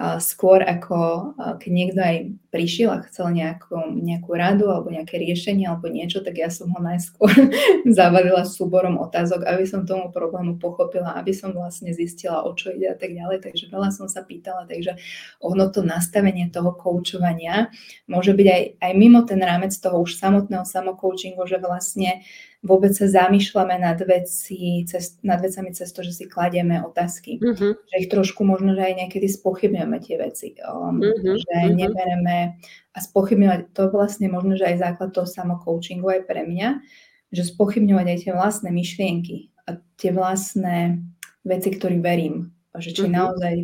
Speaker 2: uh, skôr ako uh, keď niekto aj prišiel a chcel nejakú, nejakú radu alebo nejaké riešenie alebo niečo, tak ja som ho najskôr zavalila súborom otázok, aby som tomu problému pochopila, aby som vlastne zistila, o čo ide a tak ďalej. Takže veľa som sa pýtala, takže ono to nastavenie toho koučovania môže byť aj, aj mimo ten rámec toho už samotného samokoučingu, že vlastne vôbec sa zamýšľame nad, veci, cez, nad vecami cez to, že si kladieme otázky. Mm-hmm. Že ich trošku možno, že aj niekedy spochybňujeme tie veci. Um, mm-hmm. Že mm-hmm. nebereme a spochybňovať, to vlastne možno, že aj základ toho samokoučingu aj pre mňa, že spochybňovať aj tie vlastné myšlienky a tie vlastné veci, ktorým verím. A že či mm-hmm. naozaj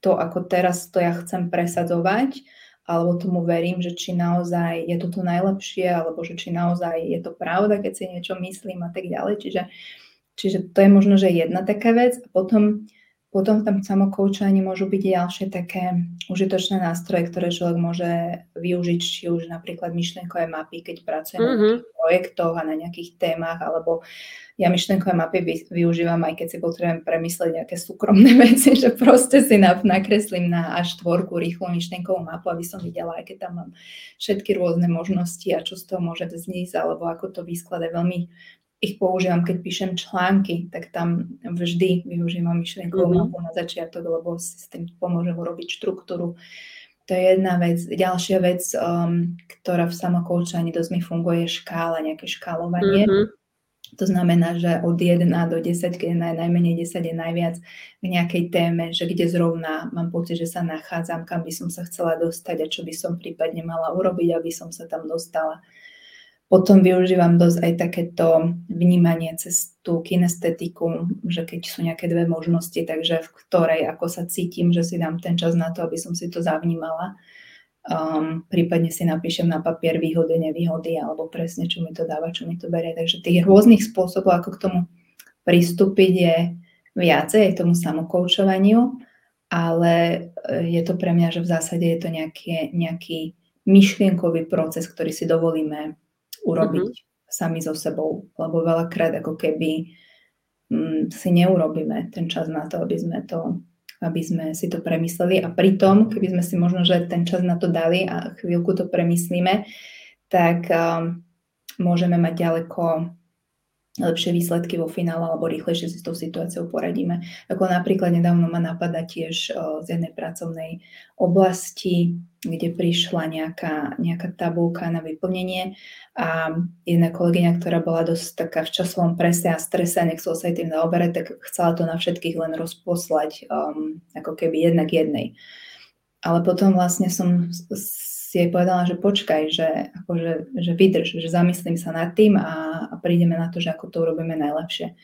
Speaker 2: to, ako teraz to ja chcem presadzovať, alebo tomu verím, že či naozaj je to najlepšie, alebo že či naozaj je to pravda, keď si niečo myslím a tak ďalej. Čiže, čiže to je možno, že jedna taká vec. A potom, potom v tom samokoučovaní môžu byť ďalšie také užitočné nástroje, ktoré človek môže využiť, či už napríklad myšlienkové mapy, keď pracuje mm-hmm. na nejakých projektoch a na nejakých témach, alebo ja myšlenkové mapy využívam aj keď si potrebujem premyslieť nejaké súkromné veci, že proste si nakreslím na až štvorku rýchlu myšlenkovú mapu, aby som videla, aké tam mám všetky rôzne možnosti a čo z toho môže znísť, alebo ako to vyskladať. Veľmi ich používam, keď píšem články, tak tam vždy využívam myšlienkovú mm-hmm. mapu na začiatok, lebo si s tým pomôžem urobiť štruktúru. To je jedna vec. Ďalšia vec, um, ktorá v samokoučaní dosť mi funguje, je škála, nejaké škálovanie. Mm-hmm to znamená, že od 1 do 10, keď je naj, najmenej 10 je najviac k nejakej téme, že kde zrovna mám pocit, že sa nachádzam, kam by som sa chcela dostať a čo by som prípadne mala urobiť, aby som sa tam dostala. Potom využívam dosť aj takéto vnímanie cez tú kinestetiku, že keď sú nejaké dve možnosti, takže v ktorej ako sa cítim, že si dám ten čas na to, aby som si to zavnímala Um, prípadne si napíšem na papier výhody, nevýhody alebo presne, čo mi to dáva, čo mi to berie. Takže tých rôznych spôsobov, ako k tomu pristúpiť je viacej, aj tomu samokoučovaniu, ale e, je to pre mňa, že v zásade je to nejaký, nejaký myšlienkový proces, ktorý si dovolíme urobiť mm-hmm. sami so sebou, lebo veľakrát ako keby mm, si neurobíme ten čas na to, aby sme to aby sme si to premysleli a pritom, keby sme si možno, že ten čas na to dali a chvíľku to premyslíme, tak um, môžeme mať ďaleko lepšie výsledky vo finále alebo rýchlejšie si s tou situáciou poradíme. Ako napríklad nedávno ma napadá tiež z jednej pracovnej oblasti, kde prišla nejaká, nejaká tabulka na vyplnenie a jedna kolegyňa, ktorá bola dosť taká v časovom prese a strese nechcela sa aj tým zaoberať, tak chcela to na všetkých len rozposlať um, ako keby jednak jednej. Ale potom vlastne som si jej povedala, že počkaj, že, akože, že vydrž, že zamyslím sa nad tým a, a prídeme na to, že ako to urobíme najlepšie.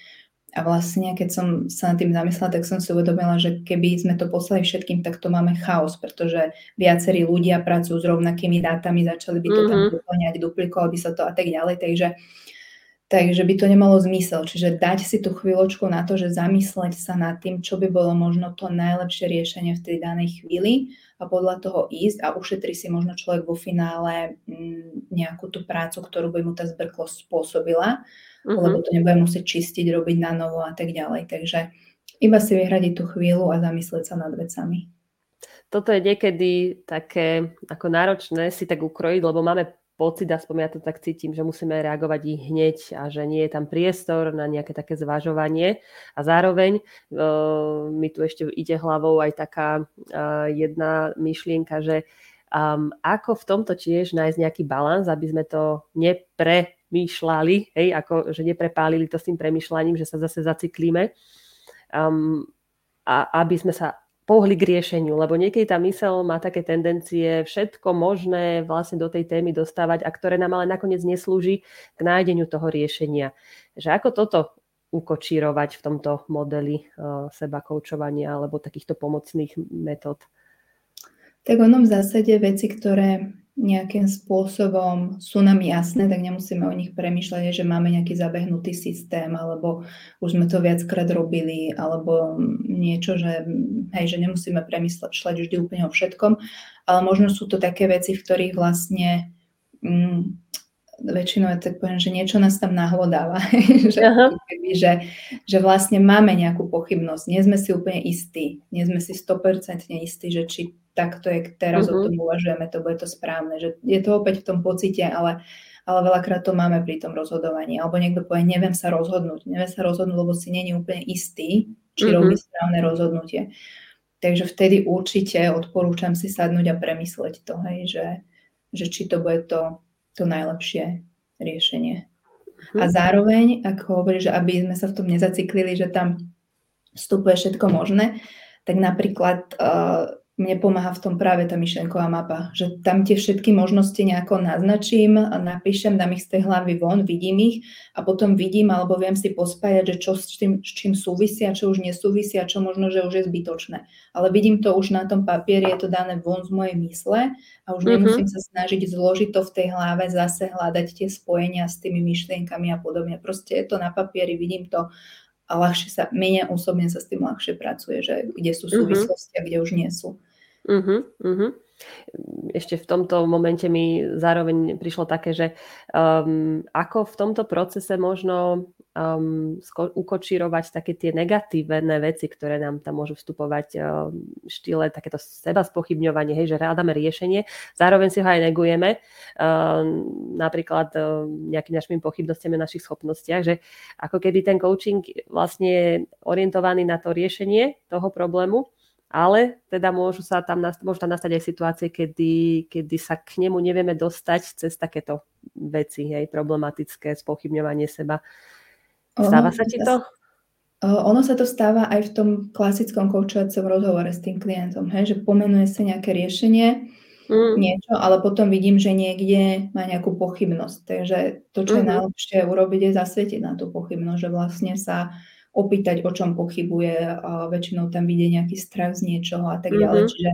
Speaker 2: A vlastne, keď som sa nad tým zamyslela, tak som si uvedomila, že keby sme to poslali všetkým, tak to máme chaos, pretože viacerí ľudia pracujú s rovnakými dátami, začali by to mm-hmm. tam vyplňať, duplikovali by sa to a tak ďalej. Takže Takže by to nemalo zmysel. Čiže dať si tú chvíľočku na to, že zamysleť sa nad tým, čo by bolo možno to najlepšie riešenie v tej danej chvíli a podľa toho ísť a ušetri si možno človek vo finále mm, nejakú tú prácu, ktorú by mu tá zbrklosť spôsobila, uh-huh. lebo to nebude musieť čistiť, robiť na novo a tak ďalej. Takže iba si vyhradiť tú chvíľu a zamyslieť sa nad vecami.
Speaker 1: Toto je niekedy také ako náročné si tak ukrojiť, lebo máme pocit, aspoň ja to tak cítim, že musíme reagovať ich hneď a že nie je tam priestor na nejaké také zvažovanie. A zároveň uh, mi tu ešte ide hlavou aj taká uh, jedna myšlienka, že um, ako v tomto tiež nájsť nejaký balans, aby sme to nepremýšľali, hej, ako, že neprepálili to s tým premýšľaním, že sa zase zaciklíme. Um, a aby sme sa pohli k riešeniu, lebo niekedy tá mysel má také tendencie všetko možné vlastne do tej témy dostávať a ktoré nám ale nakoniec neslúži k nájdeniu toho riešenia. Že ako toto ukočírovať v tomto modeli uh, seba koučovania alebo takýchto pomocných metód?
Speaker 2: Tak ono v zásade veci, ktoré nejakým spôsobom sú nám jasné, tak nemusíme o nich premýšľať, že máme nejaký zabehnutý systém, alebo už sme to viackrát robili, alebo niečo, že, hej, že nemusíme premýšľať vždy úplne o všetkom, ale možno sú to také veci, v ktorých vlastne mm, väčšinou je tak poviem, že niečo nás tam nahlodáva, že, že, že vlastne máme nejakú pochybnosť, nie sme si úplne istí, nie sme si 100% istí, že či takto, jak teraz uh-huh. o tom uvažujeme, to bude to správne. Že je to opäť v tom pocite, ale, ale veľakrát to máme pri tom rozhodovaní. Alebo niekto povie, neviem sa rozhodnúť. Neviem sa rozhodnúť, lebo si není úplne istý, či uh-huh. robí správne rozhodnutie. Takže vtedy určite odporúčam si sadnúť a premysleť to, hej, že, že či to bude to, to najlepšie riešenie. Uh-huh. A zároveň, ako hovorí, že aby sme sa v tom nezaciklili, že tam vstupuje všetko možné, tak napríklad uh, mne pomáha v tom práve tá myšlenková mapa, že tam tie všetky možnosti nejako naznačím, napíšem, dám ich z tej hlavy von, vidím ich a potom vidím alebo viem si pospájať, že čo s čím, s čím súvisia, čo už nesúvisia, čo možno, že už je zbytočné. Ale vidím to už na tom papieri, je to dané von z mojej mysle a už mm-hmm. nemusím sa snažiť zložiť to v tej hlave, zase hľadať tie spojenia s tými myšlienkami a podobne. Proste je to na papieri, vidím to a ľahšie sa, mene osobne sa s tým ľahšie pracuje, že kde sú mhm. súvislosti mm-hmm. a kde už nie sú.
Speaker 1: Uh-huh, uh-huh. Ešte v tomto momente mi zároveň prišlo také, že um, ako v tomto procese možno um, sko- ukočírovať také tie negatívne veci, ktoré nám tam môžu vstupovať um, štýle takéto seba spochybňovanie, hej, že hľadáme riešenie, zároveň si ho aj negujeme, um, napríklad um, nejakými našimi pochybnostiami našich schopnostiach, že ako keby ten coaching vlastne je orientovaný na to riešenie toho problému, ale teda môžu, sa tam, môžu tam nastať aj situácie, kedy, kedy sa k nemu nevieme dostať cez takéto veci, hej, problematické, spochybňovanie seba. Stáva sa ti to?
Speaker 2: Ono sa to stáva aj v tom klasickom koučovacom rozhovore s tým klientom, hej, že pomenuje sa nejaké riešenie, mm. niečo, ale potom vidím, že niekde má nejakú pochybnosť. Takže to, čo mm-hmm. je mhm. najlepšie urobiť, je zasvietiť na tú pochybnosť, že vlastne sa opýtať, o čom pochybuje, väčšinou tam vidie nejaký strach z niečoho a tak ďalej. Mm-hmm. Čiže,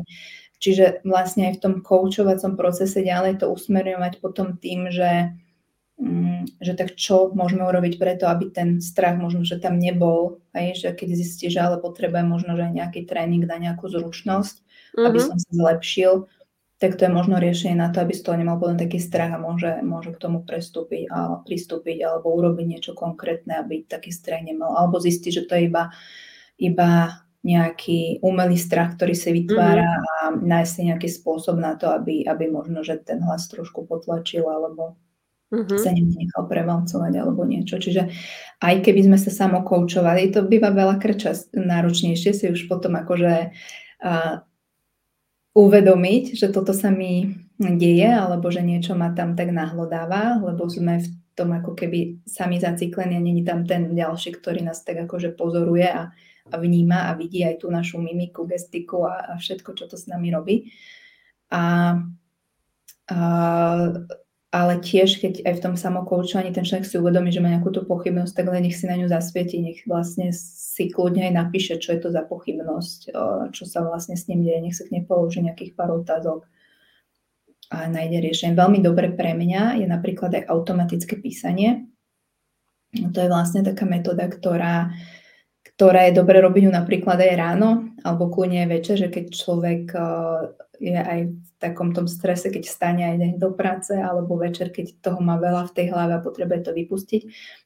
Speaker 2: čiže vlastne aj v tom koučovacom procese ďalej to usmerňovať potom tým, že, mm, že tak čo môžeme urobiť preto, aby ten strach možno, že tam nebol, aj, že keď zistí, že ale potrebuje možno, že nejaký tréning na nejakú zručnosť, mm-hmm. aby som sa zlepšil, tak to je možno riešenie na to, aby z toho nemal potom taký strach a môže, môže k tomu prestúpiť a pristúpiť alebo urobiť niečo konkrétne, aby taký strach nemal. Alebo zistiť, že to je iba, iba nejaký umelý strach, ktorý sa vytvára mm-hmm. a nájsť si nejaký spôsob na to, aby, aby možno, že ten hlas trošku potlačil alebo mm-hmm. sa nechal prevalcovať alebo niečo. Čiže aj keby sme sa samokoučovali, to býva čas náročnejšie si už potom akože uh, uvedomiť, že toto sa mi deje, alebo že niečo ma tam tak nahlodáva, lebo sme v tom ako keby sami zaciklení a není tam ten ďalší, ktorý nás tak akože pozoruje a, a vníma a vidí aj tú našu mimiku, gestiku a, a všetko, čo to s nami robí. A, a ale tiež, keď aj v tom samokoučovaní ten človek si uvedomí, že má nejakú tú pochybnosť, tak len nech si na ňu zasvieti, nech vlastne si kľudne aj napíše, čo je to za pochybnosť, čo sa vlastne s ním deje, nech sa k nej položí nejakých pár otázok a nájde riešenie. Veľmi dobre pre mňa je napríklad aj automatické písanie. To je vlastne taká metóda, ktorá, ktorá je dobre robiť napríklad aj ráno alebo kľudne aj večer, že keď človek uh, je aj v takom tom strese, keď stane aj do práce alebo večer, keď toho má veľa v tej hlave a potrebuje to vypustiť,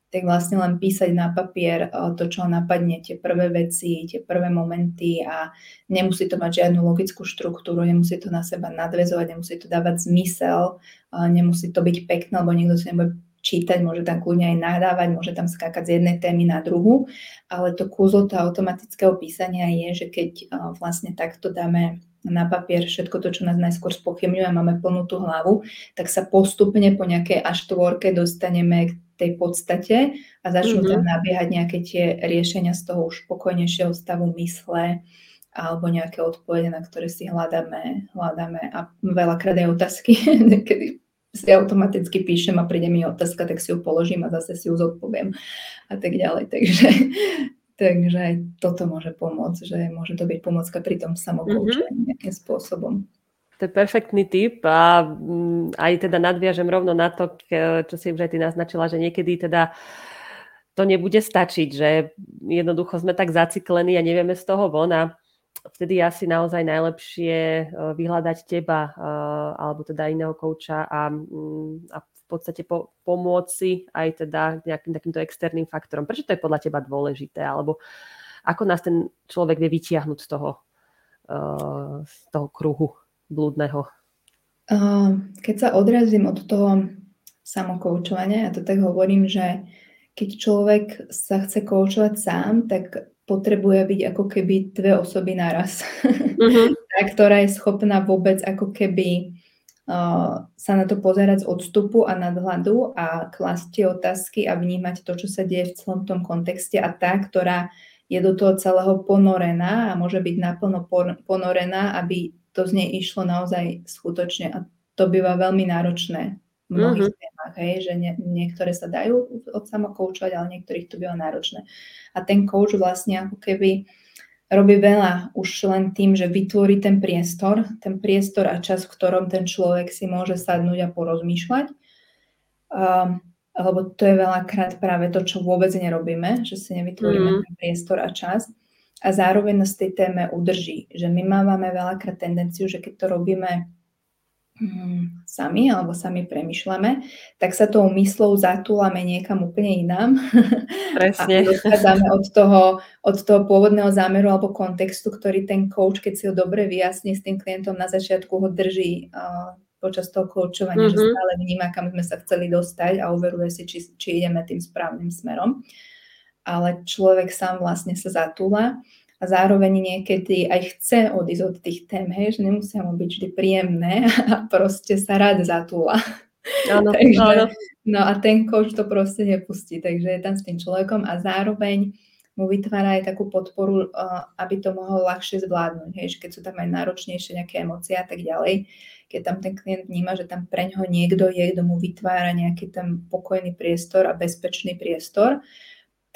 Speaker 2: tak vlastne len písať na papier uh, to, čo napadne, tie prvé veci, tie prvé momenty a nemusí to mať žiadnu logickú štruktúru, nemusí to na seba nadvezovať, nemusí to dávať zmysel, uh, nemusí to byť pekné, lebo niekto si nebude čítať, môže tam kľudne aj nadávať, môže tam skákať z jednej témy na druhú, ale to kúzlo toho automatického písania je, že keď vlastne takto dáme na papier všetko to, čo nás najskôr spochybňuje a máme plnú tú hlavu, tak sa postupne po nejakej až tvorke dostaneme k tej podstate a začnú mm-hmm. tam nabiehať nejaké tie riešenia z toho už pokojnejšieho stavu mysle alebo nejaké odpovede, na ktoré si hľadáme, hľadáme a veľakrát aj otázky, kedy si automaticky píšem a príde mi otázka, tak si ju položím a zase si ju zodpoviem a tak ďalej. Takže, takže toto môže pomôcť, že môže to byť pomocka pri tom samokoučení mm-hmm. nejakým spôsobom.
Speaker 1: To je perfektný tip a mm, aj teda nadviažem rovno na to, čo si už aj ty naznačila, že niekedy teda to nebude stačiť, že jednoducho sme tak zaciklení a nevieme z toho von a vtedy asi naozaj najlepšie eh, vyhľadať teba eh, alebo teda iného kouča a, mm, a v podstate po, pomôcť aj teda nejakým takýmto externým faktorom. Prečo to je podľa teba dôležité? Alebo ako nás ten človek vie vytiahnuť z toho, eh, z toho kruhu blúdneho?
Speaker 2: Keď sa odrazím od toho samokoučovania, ja to tak hovorím, že keď človek sa chce koučovať sám, tak potrebuje byť ako keby dve osoby naraz. Uh-huh. tá, ktorá je schopná vôbec ako keby uh, sa na to pozerať z odstupu a nadhľadu a klasť tie otázky a vnímať to, čo sa deje v celom tom kontexte a tá, ktorá je do toho celého ponorená a môže byť naplno ponorená, aby to z nej išlo naozaj skutočne. A to býva veľmi náročné mnohých uh-huh. témach, hej, že nie, niektoré sa dajú od samokoučovať, ale niektorých to býva náročné. A ten coach vlastne ako keby robí veľa už len tým, že vytvorí ten priestor, ten priestor a čas, v ktorom ten človek si môže sadnúť a porozmýšľať. Um, lebo to je veľakrát práve to, čo vôbec nerobíme, že si nevytvoríme mm. ten priestor a čas a zároveň nás tej téme udrží. Že my máme veľakrát tendenciu, že keď to robíme sami alebo sami premyšľame, tak sa tou myslou zatúlame niekam úplne inám.
Speaker 1: Presne.
Speaker 2: A od toho, od toho pôvodného zámeru alebo kontextu, ktorý ten coach, keď si ho dobre vyjasní s tým klientom na začiatku, ho drží uh, počas toho koučovania, mm-hmm. že stále vníma, kam sme sa chceli dostať a overuje si, či, či ideme tým správnym smerom. Ale človek sám vlastne sa zatúla a zároveň niekedy aj chce odísť od tých tém, hej, že nemusia mu byť vždy príjemné a proste sa rád zatúla. Áno, takže, áno. No a ten coach to proste nepustí, takže je tam s tým človekom a zároveň mu vytvára aj takú podporu, aby to mohol ľahšie zvládnuť, hej, že keď sú tam aj náročnejšie nejaké emócie a tak ďalej, keď tam ten klient vníma, že tam pre ňoho niekto je, kto mu vytvára nejaký ten pokojný priestor a bezpečný priestor,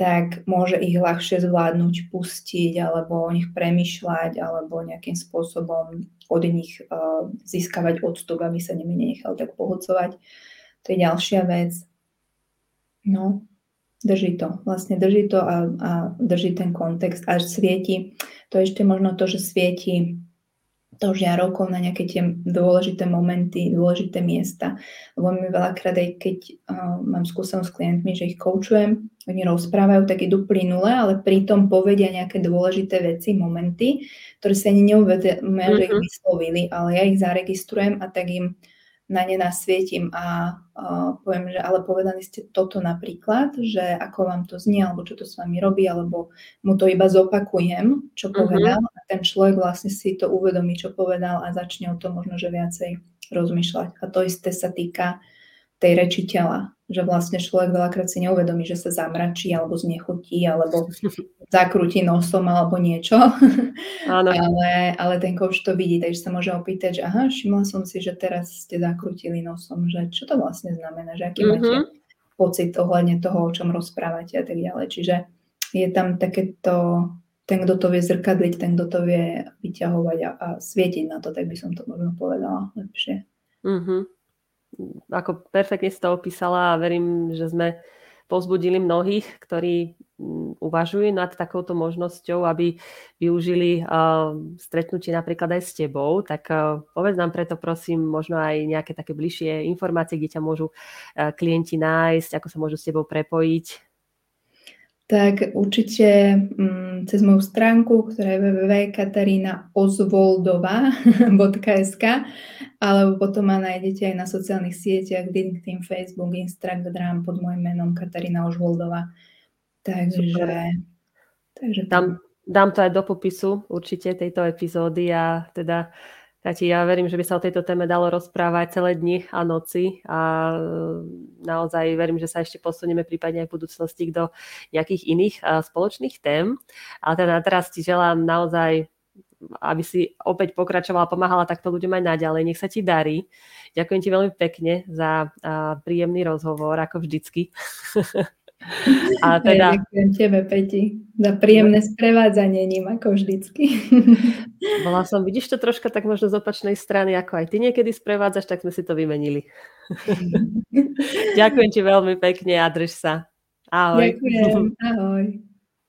Speaker 2: tak môže ich ľahšie zvládnuť, pustiť alebo o nich premyšľať alebo nejakým spôsobom od nich uh, získavať odstup, aby sa nimi nenechal tak pohodcovať. To je ďalšia vec. No, drží to. Vlastne drží to a, a drží ten kontext. Až svieti, to je ešte možno to, že svieti to žiarovkou na nejaké tie dôležité momenty, dôležité miesta. Lebo mi veľakrát aj keď uh, mám skúsenosť s klientmi, že ich koučujem, oni rozprávajú, tak idú plynule, ale pritom povedia nejaké dôležité veci, momenty, ktoré sa ani neuvedomia, mm-hmm. že ich mhm. vyslovili, ale ja ich zaregistrujem a tak im na ne nasvietím a uh, poviem, že ale povedali ste toto napríklad, že ako vám to znie, alebo čo to s vami robí, alebo mu to iba zopakujem, čo mhm. povedal ten človek vlastne si to uvedomí, čo povedal a začne o tom možno, že viacej rozmýšľať. A to isté sa týka tej reči tela, že vlastne človek veľakrát si neuvedomí, že sa zamračí alebo znechutí alebo zakrúti nosom alebo niečo. Áno. ale, ale ten coach to vidí, takže sa môže opýtať, že aha, všimla som si, že teraz ste zakrútili nosom, že čo to vlastne znamená, že aký mm-hmm. máte pocit ohľadne toho, o čom rozprávate a tak ďalej. Čiže je tam takéto, ten, kto to vie zrkadliť, ten, kto to vie vyťahovať a, a svietiť na to, tak by som to možno povedala lepšie.
Speaker 1: Mm-hmm ako perfektne si to opísala a verím, že sme pozbudili mnohých, ktorí mm, uvažujú nad takouto možnosťou, aby využili uh, stretnutie napríklad aj s tebou. Tak uh, povedz nám preto prosím možno aj nejaké také bližšie informácie, kde ťa môžu uh, klienti nájsť, ako sa môžu s tebou prepojiť
Speaker 2: tak určite um, cez moju stránku, ktorá je www.katarinaozvoldova.sk alebo potom ma nájdete aj na sociálnych sieťach LinkedIn, Facebook, Instagram pod môjim menom Katarína Ožvoldová. Takže,
Speaker 1: takže tam, dám to aj do popisu určite tejto epizódy a teda Tati, ja verím, že by sa o tejto téme dalo rozprávať celé dni a noci a e, naozaj verím, že sa ešte posunieme prípadne aj v budúcnosti do nejakých iných spoločných tém. Ale teda teraz ti želám naozaj aby si opäť pokračovala, pomáhala takto ľuďom aj naďalej. Nech sa ti darí. Ďakujem ti veľmi pekne za príjemný rozhovor, ako vždycky.
Speaker 2: A teda... Ďakujem tebe, Peti, za príjemné sprevádzanie ním, ako vždycky.
Speaker 1: Bola som, vidíš to troška tak možno z opačnej strany, ako aj ty niekedy sprevádzaš, tak sme si to vymenili. ďakujem ti veľmi pekne a drž sa. Ahoj.
Speaker 2: Ďakujem, ahoj.